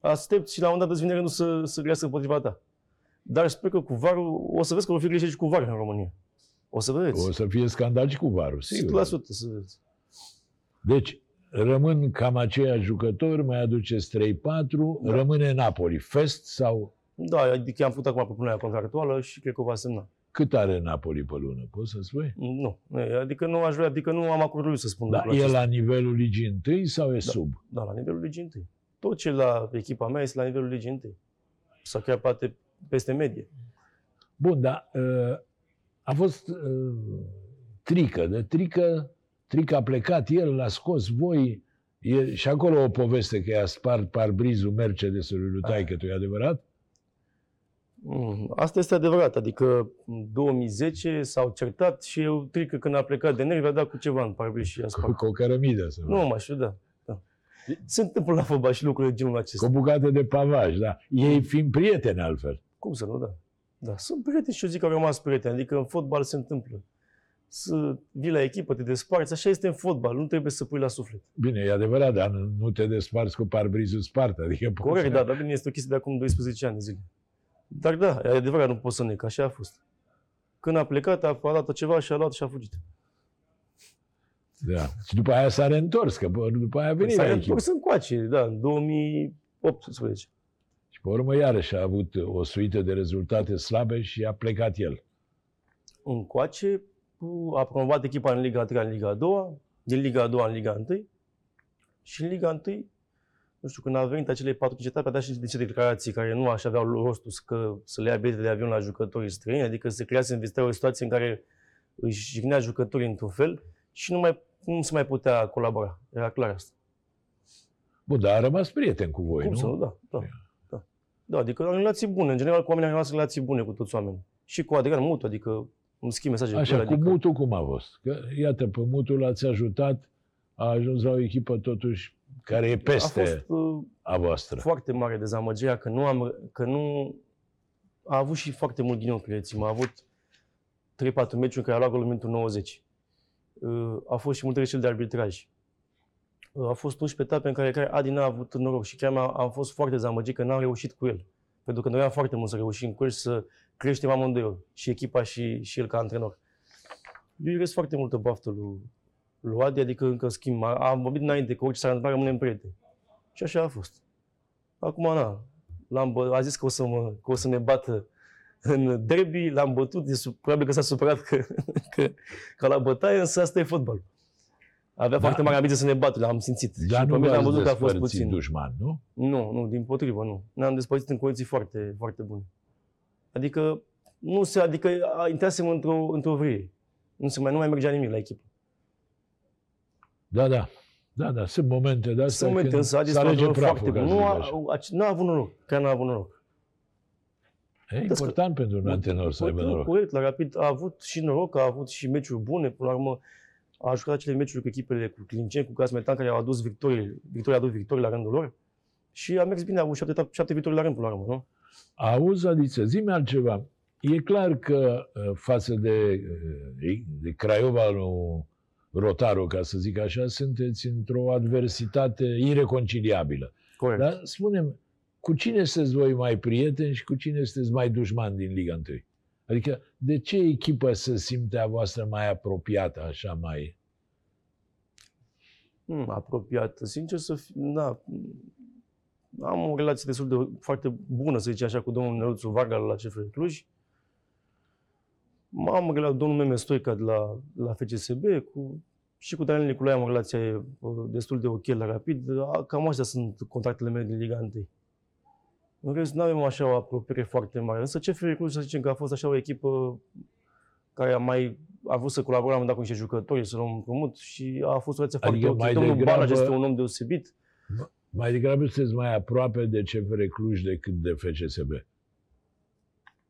Aștept și la un dat îți vine rândul să, să grească împotriva ta. Dar sper că cu varul, o să vezi că vor fi greșeli și cu var în România. O să vedeți. O să fie scandal și cu varul, sigur. 100% să vedeți. Deci, rămân cam aceiași jucători, mai aduceți 3-4, Da. rămâne Napoli. Fest sau Da, adică am făcut acum propunerea contractuală și cred că o va semna. cât are Napoli pe lună? Poți să spui? Nu, adică nu aș vrea, adică nu am acordul lui să spun Da, lucrul e acesta. la nivelul ligii întâi sau e Da. sub? Da, la nivelul ligii întâi. Tot ce la echipa mea este la nivelul ligii întâi. Sau chiar poate peste medie. Bun, dar uh, a fost uh, trică, de trică, trică a plecat, el l-a scos voi, e, și acolo o poveste că i-a spart parbrizul Mercedesului lui taică tu, e adevărat? Mm, Asta este adevărat, adică în 2010 s-au certat și eu trică când a plecat de nervi, a dat cu ceva în parbriz și a Cu, spart. cu o cărămidă, să Nu mă știu, da. da. Se întâmplă la fotbal și lucruri de genul Cu acesta. o bucată de pavaj, da. Ei fiind prieteni altfel. Cum să nu, da. Da, sunt prieteni și eu zic că au rămas prieteni, adică în fotbal se întâmplă. Să vii la echipă, te desparți, așa este în fotbal, nu trebuie să pui la suflet. Bine, e adevărat, dar nu- nu te desparți cu parbrizul spart, adică poți Corect, să- da, dar bine, este o chestie de acum 12 ani de zile. Dar da, e adevărat, nu pot să nec, așa a fost. Când a plecat, a dat ceva și a luat și a fugit. Da. Și după aia s-a reîntors, că bă, după aia a venit S-a la echipă. întors încoace, da, în 2018. Și pe urmă iarăși a avut o suită de rezultate slabe și a plecat el. Încoace, a promovat echipa în Liga 3 în Liga 2, din Liga a 2 în Liga 1 și în Liga 1, nu știu, când a venit acele 4 etape, a dat și niște declarații care nu așa aveau rostul că să le ia bilete de avion la jucătorii străini, adică se crease în vizitare o situație în care își jignea jucătorii într-un fel și nu, mai, nu se mai putea colabora. Era clar asta. Bun, dar a rămas prieten cu voi, Cum nu? să nu? Da, da. Da, da adică au relații bune. În general, cu oamenii au rămas relații bune cu toți oamenii. Și cu Adrian Mutu, adică îmi schimb mesaje Așa, cu el, cu adică... Mutu cum a fost? Că, iată, pe Mutu l-ați ajutat, a ajuns la o echipă totuși care e peste A fost uh, a voastră. foarte mare dezamăgirea că nu am, că nu a avut și foarte mult ghinion, credeți-mă. A avut 3-4 meciuri în care a luat golul în minutul 90. Uh, a fost și multe greșeli de arbitraj. Uh, a fost 11 etape în care, care Adi n-a avut noroc și chiar am, am fost foarte dezamăgit că n-am reușit cu el. Pentru că doream foarte mult să reușim cu el și să creștem amândoi, și echipa și, și el ca antrenor. Eu îi urez foarte multă baftă lui, lui Adi, adică încă schimb. Am vorbit înainte că orice s-ar întâmpla rămânem prieteni. Și așa a fost. Acum, na, l-am bă, a zis că o, să mă, că o să ne bată în derby, l-am bătut, e, su- probabil că s-a supărat că, [LAUGHS] că, că la bătaie, însă asta e fotbal. Avea Da. foarte mare ambiție să ne bată, l-am simțit. Dar și nu pe mine am v-ați văzut că a fost despărțit puțin. dușman, nu? Nu, nu, din potrivă, nu. Ne-am despărțit în condiții foarte, foarte bune. Adică, nu se, adică a- intrasem într-o, într-o vrie. Nu, se mai, nu mai mergea nimic la echipă. Da, da. Da, da, sunt momente de astea Sunt momente, când însă a se alege dispărut praful, foarte ca bun. să Nu zic a, așa. a, n-a avut noroc, chiar n-a avut noroc. E important pentru un antenor să aibă Corect, noroc. Corect, la Rapid a avut și noroc, a avut și meciuri bune. Până la urmă, a jucat acele meciuri cu echipele, cu Clinceni, cu Casmetan, care au adus victorii, victoria a adus victorii la rândul lor. Și a mers bine, a avut șapte, etap- șapte victorii la rând, până la urmă, nu? Auzi, Adiță, zi-mi altceva. E clar că uh, față de, uh, de Craiova lui Rotaru, ca să zic așa, sunteți într-o adversitate ireconciliabilă. Corect. Dar spunem, cu cine sunteți voi mai prieteni și cu cine sunteți mai dușmani din Liga 1? Adică, de ce echipă se simte a voastră mai apropiată, așa mai... Hmm, apropiat. Sincer să fiu, da, am o relație destul de foarte bună, să zicem așa, cu domnul Neluțu Varga la CFR Cluj. Am relație cu domnul Meme Stoica de la, la FCSB, cu Și cu Daniel Nicolae am o relație uh, destul de ok la Rapid. Uh, Cam astea sunt contactele mele din Liga 1. În rest, nu avem așa o apropiere foarte mare. Însă CFR Cluj, să zicem că a fost așa o echipă care a mai a vrut să colaborăm, am dat cu niște jucători, să luăm împrumut și a fost o relație Adică foarte ok. mai Domnul degrabă- Banaș este un om deosebit. Mai degrabă sunteți mai aproape de CFR Cluj decât de FCSB.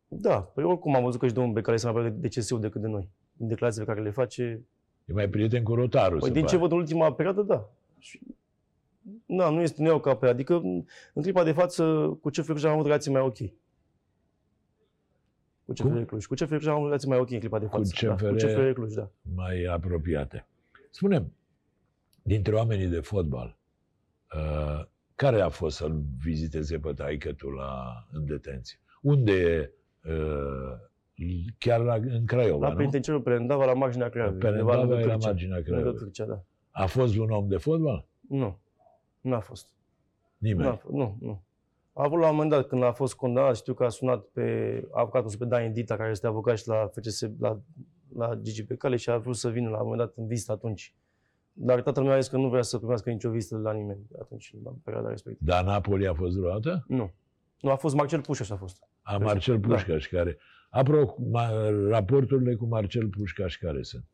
Da, păi oricum am văzut că și domnul Becali este mai aproape de CSU decât de noi. Din declarațiile pe care le face. E mai prieten cu Rotaru, Păi se din pare. ce văd în ultima perioadă, da. Și, da, nu este nu iau ca pe Adică în clipa de față cu CFR Cluj am avut relații mai ok. Cu CFR Cum? Cluj. Cu CFR Cluj am avut relații mai ok în clipa de Cu față. Da, cu CFR CFR Cluj, da. mai apropiate. Spune dintre oamenii de fotbal, uh, care a fost să-l viziteze pe taică la, în detenție? Unde e? Uh, chiar la, în Craiova, La nu? penitenciarul Perendava, la marginea Craiovei. undeva Perendava lângă e la Cârcea. marginea Lângă Craiovei. Cârcea, da. A fost un om de fotbal? Nu. Nu a fost. Nimeni. Nu, a fost. nu, nu. A avut la un moment dat, când a fost condamnat, știu că a sunat pe avocatul său, pe Dan Dita, care este avocat și la FCS, la, la Gigi Becale și a vrut să vină la un moment dat în vizită atunci. Dar tatăl meu a zis că nu vrea să primească nicio vizită de la nimeni atunci, la perioada respectivă. Dar Napoli a fost vreodată? Nu. Nu, a fost Marcel Pușaș a fost. A Marcel Da. Pușcaș, care... Apropo, ma, raporturile cu Marcel Pușcaș care sunt?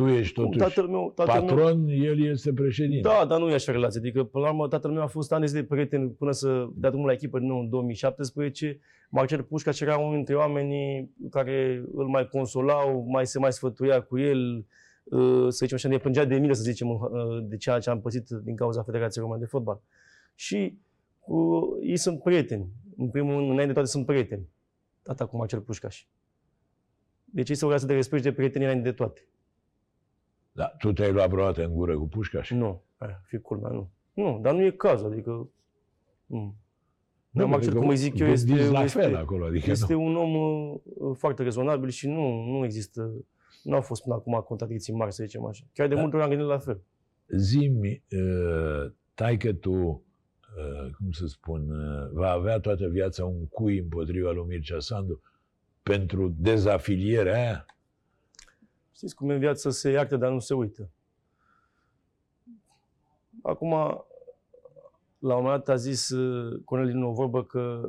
Tu ești Cum totuși tatăl meu, tatăl meu, patron, el este președinte. Da, dar nu e așa relație. Adică, până la urmă, tatăl meu a fost ani de zile prieten până să dea drumul la echipă din nou în 2017. Marcel Pușca era unul dintre oamenii care îl mai consolau, mai se mai sfătuia cu el, uh, să zicem așa, ne plângea de milă, să zicem, uh, de ceea ce am pățit din cauza Federației Române de Fotbal. Și uh, ei sunt prieteni. În primul rând, înainte de toate, sunt prieteni. Tata cu Marcel Pușcaș. Deci ei se o de respect și de prieteni înainte de toate. Da, tu te-ai luat vreodată în gură cu Pușcaș? Nu, aia, fi culmea, nu. Nu, dar nu e cazul, adică... Nu. Nu, Dar Marcel, adică cum îi zic eu, gândiți este, la este, fel acolo, adică este nu. un om uh, foarte rezonabil și nu, nu există, nu au fost până acum contradicții mari, să zicem așa. Chiar de Da. multe ori am gândit la fel. Zimi, uh, taică tu, uh, cum să spun, uh, va avea toată viața un cui împotriva lui Mircea Sandu pentru dezafilierea aia? Știți cum e în viață, se iartă, dar nu se uită. Acum, la un moment dat a zis uh, Cornel din o vorbă că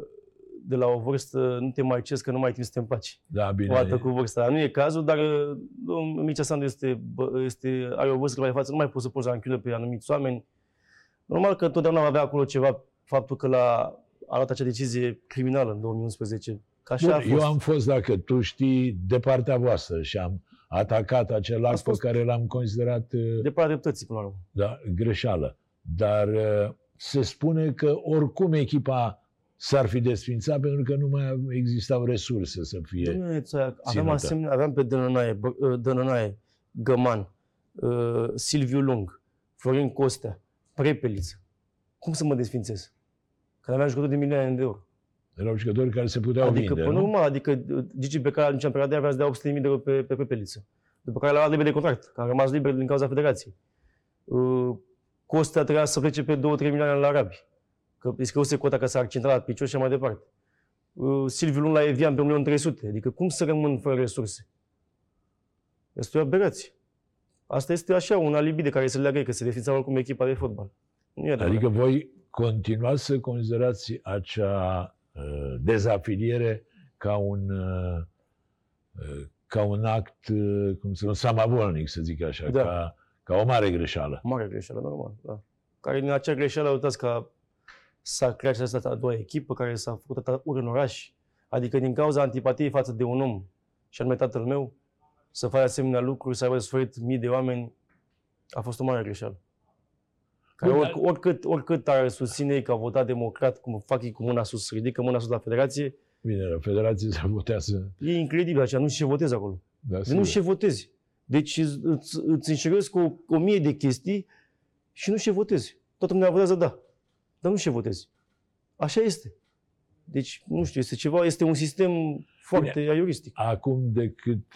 de la o vârstă nu te mai ceri că nu mai ai timp să te împaci. Da, bine. o dată cu vârsta. Nu e cazul, dar uh, domnul Mircea Sandu este, bă- este, are o vârstă care față, nu mai poți să poți ranchiulă pe anumiți oameni. Normal că întotdeauna va avea acolo ceva, faptul că la, a luat acea decizie criminală în 2011. Că așa Bun, a fost. eu am fost, dacă tu știi, de partea voastră și am atacat acel act pe fost- care l-am considerat uh, De partea dreptății, până la urmă. da, greșeală. Dar uh, se spune că oricum echipa s-ar fi desfințat pentru că nu mai existau resurse să fie. Domnule Țoia, aveam, ținută. asemenea, aveam pe Dănănaie, Bă- uh, Dănănaie Găman, uh, Silviu Lung, Florin Costea, Prepeliță. Cum să mă desfințez? Că aveam jucători de milioane de euro. Erau jucători care se puteau Adică, vinde, până nu? urmă, adică uh, Gigi Becali atunci în perioada aia avea să dea 800.000 de euro pe, pe Prepeliță. După care l-a luat liber de contract, că a rămas liber din cauza federației. Uh, Costea trebuia să plece pe 2-3 milioane la Arabi. Că îi scăuse cota că s-a accidentat la picior și așa mai departe. Uh, Silviu Lung la Evian pe 1.300.000. Adică cum să rămân fără resurse? Este o aberație. Asta este așa, un alibi de care se leagă ei, că se defința oricum echipa de fotbal. Nu e adevărat. Adică voi continuați să considerați acea uh, dezafiliere ca un, uh, uh, ca un act, uh, cum să un samavolnic, să zic așa, Da. ca, ca o mare greșeală. Mare greșeală, normal, da. Care din acea greșeală, uitați că s-a creat această a doua echipă care s-a făcut atâta ură în oraș. Adică din cauza antipatiei față de un om, și anume tatăl meu, să faci asemenea lucruri, să aibă de suferit mii de oameni, a fost o mare greșeală. Care Bun, oric, oricât, oricât ar susține ei că au votat democrat, cum fac ei cu mâna sus, ridică mâna sus la federație, Bine, la federație se votează. e incredibil așa, nu știu ce votezi acolo. Da, De sigur. nu știu ce votezi. Deci îți, îți, îți înșiresc o, o mie de chestii și nu știu ce votezi. Toată lumea votează da, dar nu știu ce votezi. Așa este. Deci, nu știu, este ceva, este un sistem foarte aiuristic. Acum, decât,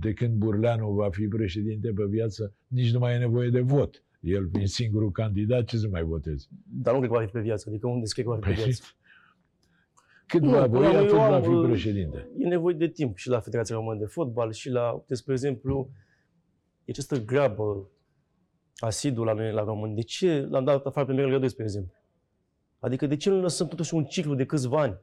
de când Burleanu va fi președinte pe viață, nici nu mai e nevoie de vot. El fiind singurul candidat, ce să mai votezi? Dar nu cred că va fi pe viață. Adică unde scrie că va fi pe Păi, viață? [LAUGHS] cât Nu, va până voi, la urmă, atât eu va am, fi uh, președinte. E nevoie de timp și la Federația Română de Fotbal și la, despre exemplu, e această grabă asidu la noi, la români, de ce l-am dat afară pe Mirel Rădoi, spre exemplu? Adică de ce nu lăsăm totuși un ciclu de câțiva ani?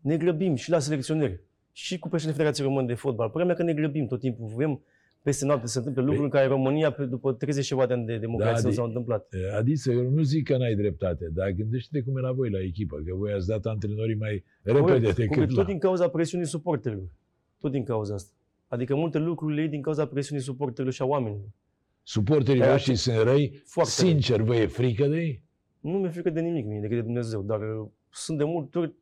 Ne grăbim și la selecționeri, și cu președintele Federației Române de Fotbal. Problema e că ne grăbim tot timpul. Vrem peste noapte să se întâmple lucruri în care România, pe- după 30 ceva de ani de democrație, Da, nu de- s-au întâmplat. Adiță, eu nu zic că n-ai dreptate, dar gândește-te cum e la voi la echipă, că voi ați dat antrenorii mai repede Corect, decât corect, la... tot din cauza presiunii suporterilor. Tot din cauza asta. Adică multe lucruri le iei din cauza presiunii suporterilor și a oamenilor. Suporterii Aia voștri sunt răi, Foarte sincer, vă e frică de ei? Nu mi-e frică de nimic mie, decât de Dumnezeu, dar uh, sunt de multe ori,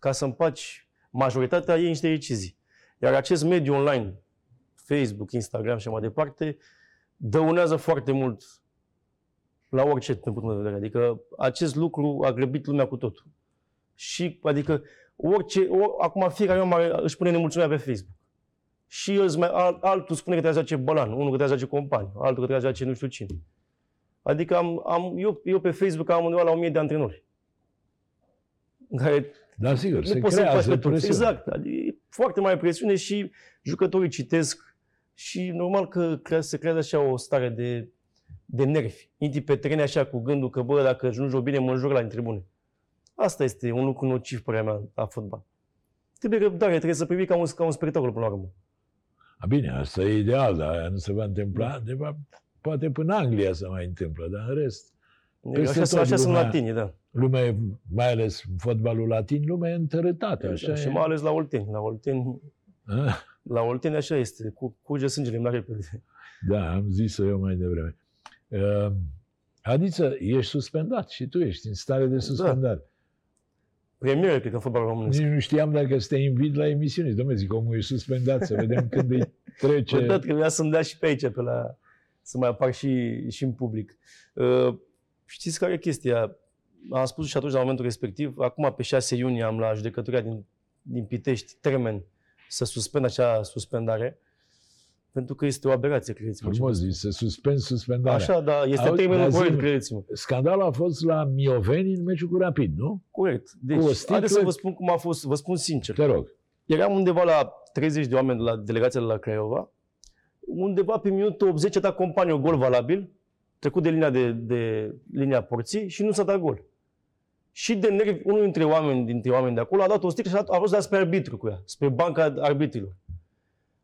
ca să împaci majoritatea, ei niște decizii. Iar acest mediu online, Facebook, Instagram și mai departe, dăunează foarte mult la orice din punctul meu de vedere. Adică acest lucru a grăbit lumea cu totul. Și, adică, orice, or, acum fiecare om are, își pune nemulțumirea pe Facebook. Și îți mai, alt, altul spune că trebuie să joace Bălan, unul că trebuie să joace Compani, altul că trebuie să joace nu știu cine. Adică am, am, eu, eu pe Facebook am undeva la 1000 de antrenori. În care Da, sigur, nu se poți să faci creează pe toți. presiune. Exact. Adică e foarte mare presiune și jucătorii citesc și normal că cre- se creează așa o stare de, de nervi. Intri pe teren așa cu gândul că, bă, dacă nu joc bine, mă înjur la în tribune. Asta este un lucru nociv, părerea mea, la fotbal. Trebuie răbdare, trebuie să privi ca un, ca un spectacol până la urmă. A, bine, asta e ideal, dar aia nu se va întâmpla. De fapt, poate până în Anglia se mai întâmplă, dar în rest, Peste Așa, tot sunt- așa sunt lumea- latinii, da. lumea, e- mai ales fotbalul latin, lumea e întărâtată, așa da. Și e. mai ales la Olteni. La Olteni, Ah, la Olteni așa este, cu, curge sângele mai repede. Da, am zis-o eu mai devreme. Uh, Adiță, ești suspendat și tu ești în stare de suspendare. Premieră, cred că în fotbalul românesc. Nici nu știam dacă să te invit la emisiune. Dom'le, zic, omul e suspendat, să vedem [LAUGHS] când îi trece. Păi da, trebuia să-mi dea și pe aici, pe la, să mai apar și, și în public. Uh, știți care e chestia? Am spus și atunci la momentul respectiv, acum pe 6 iunie am la judecătoria din, din Pitești termen să suspend acea suspendare, pentru că este o aberație, credeți-mă. ce vă Frumos spun. zis, să suspend suspendarea. Așa, da, este Auzi, termenul dar corect, zi-mi- credeți-mă. Scandalul a fost la Mioveni în meciul cu Rapid, nu? Corect. Deci, Cu o sticlă- haideți să vă spun cum a fost, vă spun sincer. Te rog. Eram undeva la 30 de oameni de la delegația de la Craiova. Undeva pe minutul 80 a dat companie o gol valabil, trecut de linia, de, de linia porții și nu s-a dat gol. Și de nervi, unul dintre oameni, dintre oameni de acolo a dat o sticlă și a, dat- a vrut să dea spre arbitru cu ea, spre banca arbitrilor.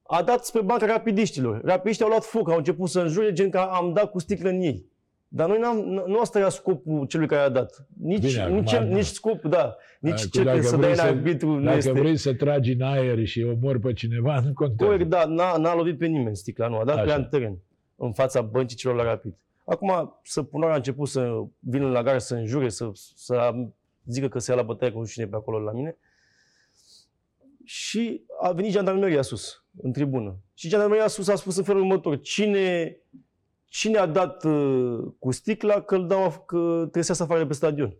A dat spre banca rapidiștilor. Rapidiștii au luat foc, au început să înjure, gen că am dat cu sticlă în ei. Dar noi n-am, n- nu asta era scopul celui care a dat. Nici, Bine, nici, acum- nici scop, da. Nici Acum, cel dacă că să vrei dai în să- arbitru nu Dacă este. vrei să tragi în aer și omori pe cineva, nu contează. Corect, da, n-a, n-a lovit pe nimeni sticla, nu, a dat pe Așa. ea în teren, în fața băncii celor la rapid. Acum, săpunarea a început să vină la gară să înjure, să, să zică că se ia la bătaie cu nu știu cine pe acolo la mine. Și a venit jandarmeria sus, în tribună. Și jandarmeria sus a spus în felul următor, cine, cine a dat uh, cu sticla că, îl dau, af- că trebuie să iasă afară de pe stadion.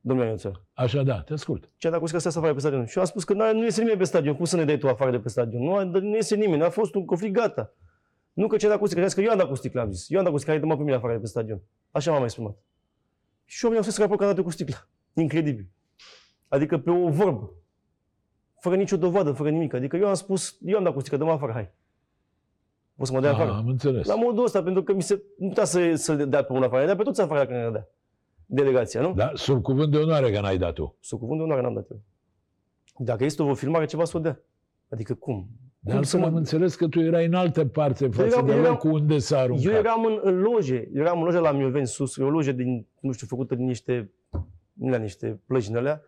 Domnule Ionuțel. Așa, da, te ascult. Ce a dat cu sticla să iasă afară de pe stadion. Și eu am spus că nu, nu iese nimeni pe stadion. Cum să ne dai tu afară de pe stadion? Nu, nu iese nimeni. A fost un conflict, gata. Nu că ce a dat cu sticla. Că eu am dat cu sticla, am zis. Eu am dat cu sticla, hai dă-mă pe mine afară de pe stadion. Așa m-am exprimat. Și eu mi-am spus că raport că a dat cu sticla. Incredibil. Adică pe o vorbă. Fără nicio dovadă, fără nimic. Adică eu am spus, eu am dat cu sticla, dă-mă afară, hai. O să mă dea Ah, afară. am înțeles. La modul ăsta, pentru că mi se, nu putea să, să dea pe unul afară, dar pe toți afară dacă ne dea. Delegația, nu? Da, sub cuvânt de onoare că n-ai dat tu. Sub cuvânt de onoare n-am dat eu. Dacă este o filmare, ceva să o dea. Adică cum? De cum altfel am înțeles că tu erai în altă parte față eram- de eram- locul unde s-a aruncat. Eu eram în, în loje, eu eram în loje la Mioveni sus, e o loje din, nu știu, făcută din niște, nu la niște plăci din alea,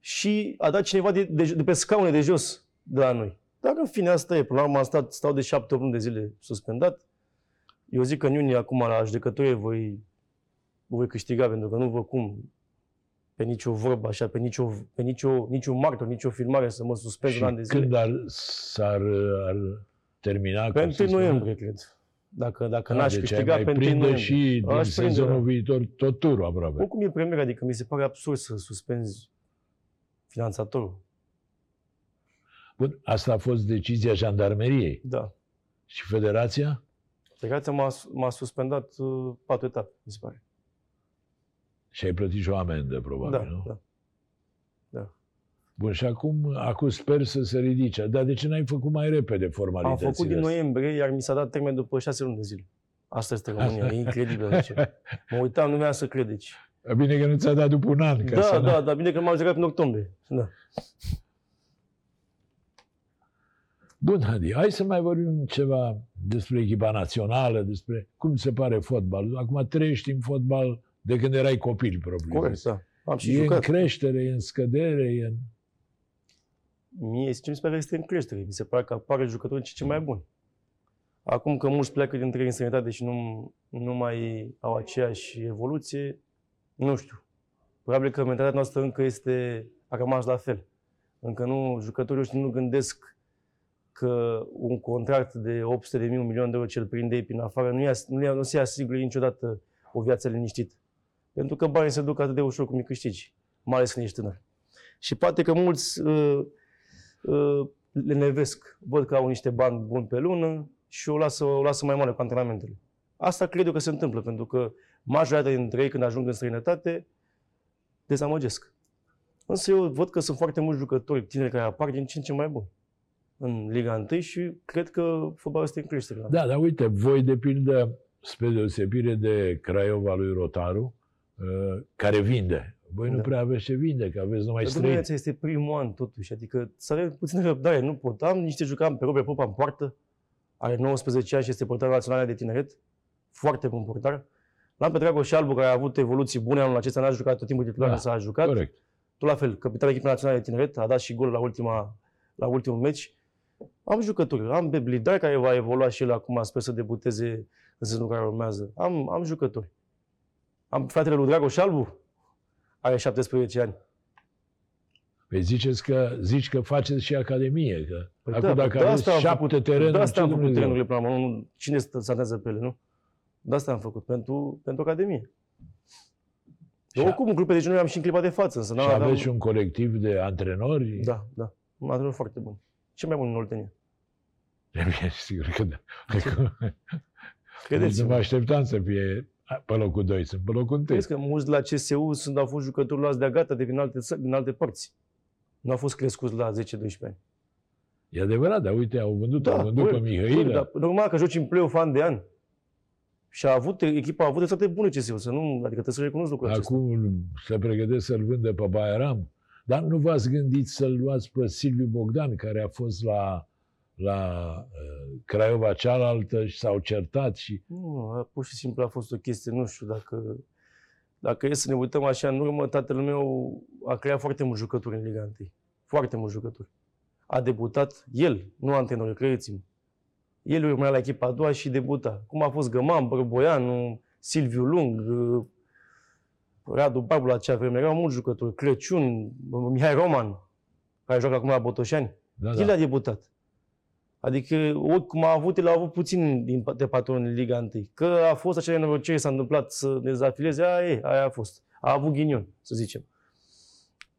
și a dat cineva de, de, de pe scaune de jos de la noi. Dar în fine, asta e. Până la urmă am stat, stau de șapte luni de zile suspendat. Eu zic că în iunie, acum, la judecătorie, voi, voi câștiga, pentru că nu văd cum pe nicio vorbă așa, pe nicio, pe nicio, niciun martor, nicio filmare să mă suspend un an de Și zile. când ar, s-ar ar termina? Pe cu 1 suspendarea? noiembrie, cred. Dacă, dacă Ah, n-aș deci ai câștiga mai pe 1 prinde noiembrie. și din Aș prinde, sezonul da. viitor tot turul aproape. Oricum e premier, adică mi se pare absurd să suspenzi finanțatorul. Bun, asta a fost decizia jandarmeriei. Da. Și federația? Federația m-a, m-a suspendat uh, patru etape, mi se pare. Și ai plătit și o amendă, probabil, Da, nu? da. Bun, și acum, acum sper să se ridice. Dar de ce n-ai făcut mai repede Am formalitățile făcut din astea? noiembrie, iar mi s-a dat termen după șase luni de zile. Asta este România, e incredibil. Deci. [LAUGHS] Mă uitam, nu mi să cred. Deci. Bine că nu ți-a dat după un an. Ca Da, să da, da, bine că m-am jucat în octombrie. Da. Bun, Hadi, hai să mai vorbim ceva despre echipa națională, despre cum se pare fotbalul. Acum trăiești în fotbal de când erai copil, probabil. Corect, da. Am și E în jucat. creștere, e în scădere, e în... Mie, sincer, mi se pare că este în creștere. Mi se pare că apare jucători ce ce mai buni. Acum că mulți pleacă dintre ei în străinătate și nu, nu mai au aceeași evoluție, nu știu. Probabil că mentalitatea noastră încă este, a rămas la fel. Încă nu, jucătorii ăștia nu gândesc că un contract de 800 de mii, un milion de euro ce-l prinde ei prin afară nu, ia, nu, ia, nu se asigură niciodată o viață liniștită. Pentru că banii se duc atât de ușor cum îi câștigi, mai ales când ești tânăr. Și poate că mulți uh, uh, le nevesc, văd că au niște bani buni pe lună și o lasă, o lasă mai mare cu antrenamentele. Asta cred eu că se întâmplă, pentru că majoritatea dintre ei, când ajung în străinătate, dezamăgesc. Însă eu văd că sunt foarte mulți jucători tineri care apar din ce în ce mai buni în Liga 1 și cred că fotbalul este în creștere. Da, dar uite, voi de pildă, spre deosebire de Craiova lui Rotaru, uh, care vinde. Voi nu Da. prea aveți ce vinde, că aveți numai străini. Dumnezeu, este primul an totuși, adică să avem puțină răbdare, nu pot. Am niște jucam pe Robert Popa în poartă, are 19 ani și este portar național de tineret, foarte bun portar. L-am pe Dragoș Albu, care a avut evoluții bune anul acesta, n-a jucat tot timpul titular, Da, însă a jucat. Corect. Tot la fel, capitanul echipei naționale de tineret, a dat și gol la, ultima, la ultimul meci. Am jucători, am pe Blidar, care va evolua și el acum, sper să debuteze în sezonul care urmează. Am, am jucători. Am fratele lui Dragoș Albu, are 17 ani. Păi ziceți că, zici că faceți și academie, că Păi acum da, dacă de aveți asta am șapte făcut, terenuri, De asta ce am făcut Dumnezeu? terenurile până la urmă. Nu- Cine stă- se antrenează pe ele, nu? De asta am făcut, pentru, pentru Academie. Și Eu a- oricum în grupe de juniori am și în clipa de față, însă Și n-am aveți și un colectiv de antrenori? Da, da. Un antrenor foarte bun. Cel mai bun în Oltenia. E bine, sigur că da. [LAUGHS] Deci Credeți nu mă mă așteptam să fie pe locul 2, sunt pe locul 1. Crezi că mulți de la CSU sunt, au fost jucători luați de gata de din alte, țări, din alte părți. Nu au fost crescuți la 10-12 ani. E adevărat, dar uite, au vândut, au vândut pe corect, Mihailă. corect, dar normal că joci în play-off an de an. Și a avut, echipa a avut foarte bună CSU, să nu, adică trebuie să recunosc lucrul acesta. Acum se pregătesc să-l vândă pe Bayram. Dar nu v-ați gândit să-l luați pe Silviu Bogdan, care a fost la, la uh, Craiova cealaltă și s-au certat și Nu, a- pur și simplu a fost o chestie, nu știu dacă... Dacă e să ne uităm așa în urmă, tatăl meu a creat foarte mulți jucători în Liga 1. Foarte mulți jucători. A debutat el, nu antrenorul, credeți-mă. El urmea la echipa a doua și debuta. Cum a fost Găman, Bărboianu, Silviu Lung, uh, Radu Barbu la acea vreme. Erau mulți jucători. Crăciun, Mihai Roman, care joacă acum la Botoșani. da, El da. a debutat. Adică, ori cum a avut, el a avut puțin din, de patron în Liga 1. Că a fost acea nenorocire, s-a întâmplat să dezafileze, aia e, aia a fost. A avut ghinion, să zicem.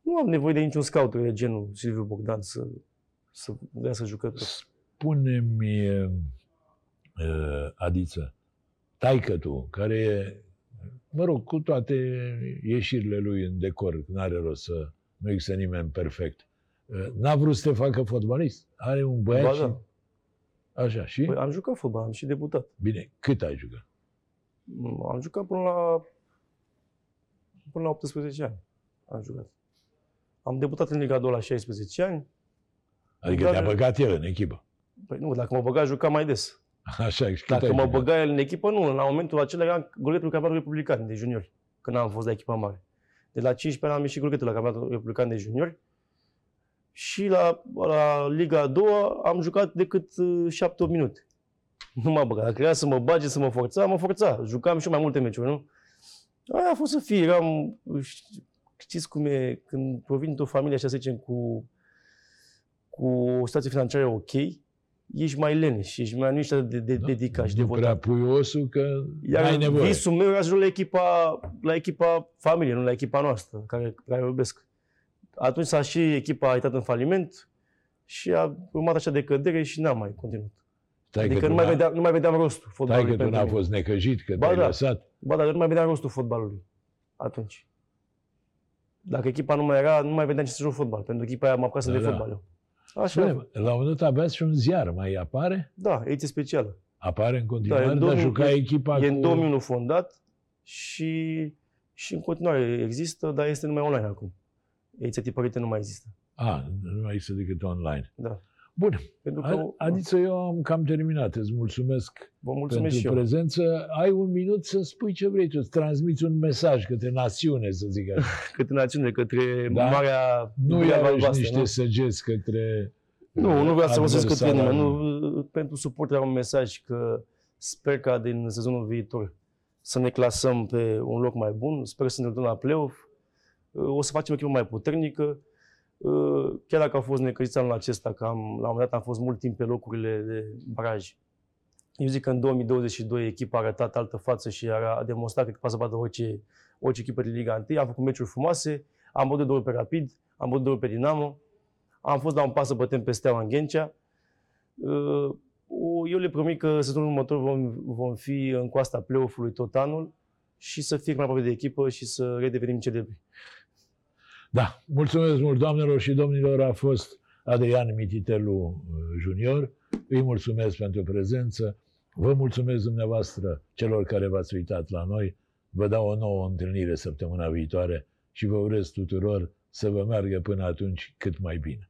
Nu am nevoie de niciun scout de genul Silviu Bogdan să, să vrea să jucători. Spune-mi, uh, Adiță, taică tu, care e, mă rog, cu toate ieșirile lui în decor, nu are rost să nu există nimeni perfect, uh, n-a vrut să te facă fotbalist. Are un băiat Ba și... da. Așa, și? Păi, am jucat fotbal, am și debutat. Bine, cât ai jucat? Am jucat până la, până la 18 ani. Am jucat. Am debutat în Liga 2 la 16 ani. Adică Dar- te-a băgat el în echipă. Păi nu, dacă mă băga, jucam mai des. [LAUGHS] Așa, și cât Dacă ai mă jucat? băga el în echipă, nu. La momentul acela eram goletul campionatul republican de juniori, când am fost la echipa mare. De la 15 ani am ieșit goletul la campionatul republican de juniori. Și la, la Liga a doua am jucat decât uh, 7-8 minute. Nu m-a băgat. Dacă era să mă bage, să mă forța, mă forța. Jucam și eu mai multe meciuri, nu? Aia a fost să fie. Eram, ș- știți cum e, când provin într-o familie, așa să zicem, cu, cu o situație financiară ok, ești mai leneș, ești mai nu ești atât de, de, Da. dedicat și nu prea devotat. pui osul că Iar n-ai nevoie. visul meu era să joc la echipa, la echipa familie, nu la echipa noastră, care, care o iubesc. Atunci s-a și echipa a intrat în faliment și a urmat așa de cădere și n-am mai continuat. Stai adică că nu tu mai, n-a- vedeam, nu mai vedeam rostul Stai fotbalului că tu pentru n-a mine. fost necăjit, că Ba te-ai da. lăsat. Ba, dar eu nu mai vedeam rostul fotbalului atunci. Dacă echipa nu mai era, nu mai vedeam ce să joc fotbal, pentru că echipa aia m-a Da, de da. fotbal eu. Așa. Spune, la un moment dat aveați și un ziar, mai apare? Da, ediție specială. Apare în continuare, Da, în dar 2000 juca echipa E cu... în 2001 fondat și, și în continuare există, dar este numai online acum. Ediția tipărită nu mai există. A, nu mai există decât online. Da. Bun, Pentru că A- Adiță, eu am cam terminat. Îți mulțumesc vă mulțumesc pentru și eu. prezență. Ai un minut să spui ce vrei tu, să transmiți un mesaj către națiune, să zic așa. [LAUGHS] Către națiune, către Da. marea Nu Dublea iarăși albastră, niște nu? săgeți către Nu, nu vreau să folosesc către adversarul. nimeni. Nu, pentru suporter am un mesaj că sper ca din sezonul viitor să ne clasăm pe un loc mai bun. Sper să ne dăm la play-off. O să facem o echipă mai puternică. Chiar dacă au fost necăjiți anul acesta, că am, la un moment dat am fost mult timp pe locurile de baraj. Eu zic că în 2022 echipa a arătat altă față și a, a demonstrat că poate să bată orice, orice echipă de Liga 1. Am făcut meciuri frumoase, am bătut două pe Rapid, am bătut două pe Dinamo, am fost la un pas să bătem pe Steaua în Ghencea. Uh, Eu le promit că sezonul următor vom, vom fi în coasta play-off-ului tot anul și să fie mai aproape de echipă și să redevenim celebri. Da, mulțumesc mult doamnelor și domnilor, a fost Adrian Mititelu uh, Junior. Îi mulțumesc pentru prezență. Vă mulțumesc dumneavoastră celor care v-ați uitat la noi. Vă dau o nouă întâlnire săptămâna viitoare și vă urez tuturor să vă meargă până atunci cât mai bine.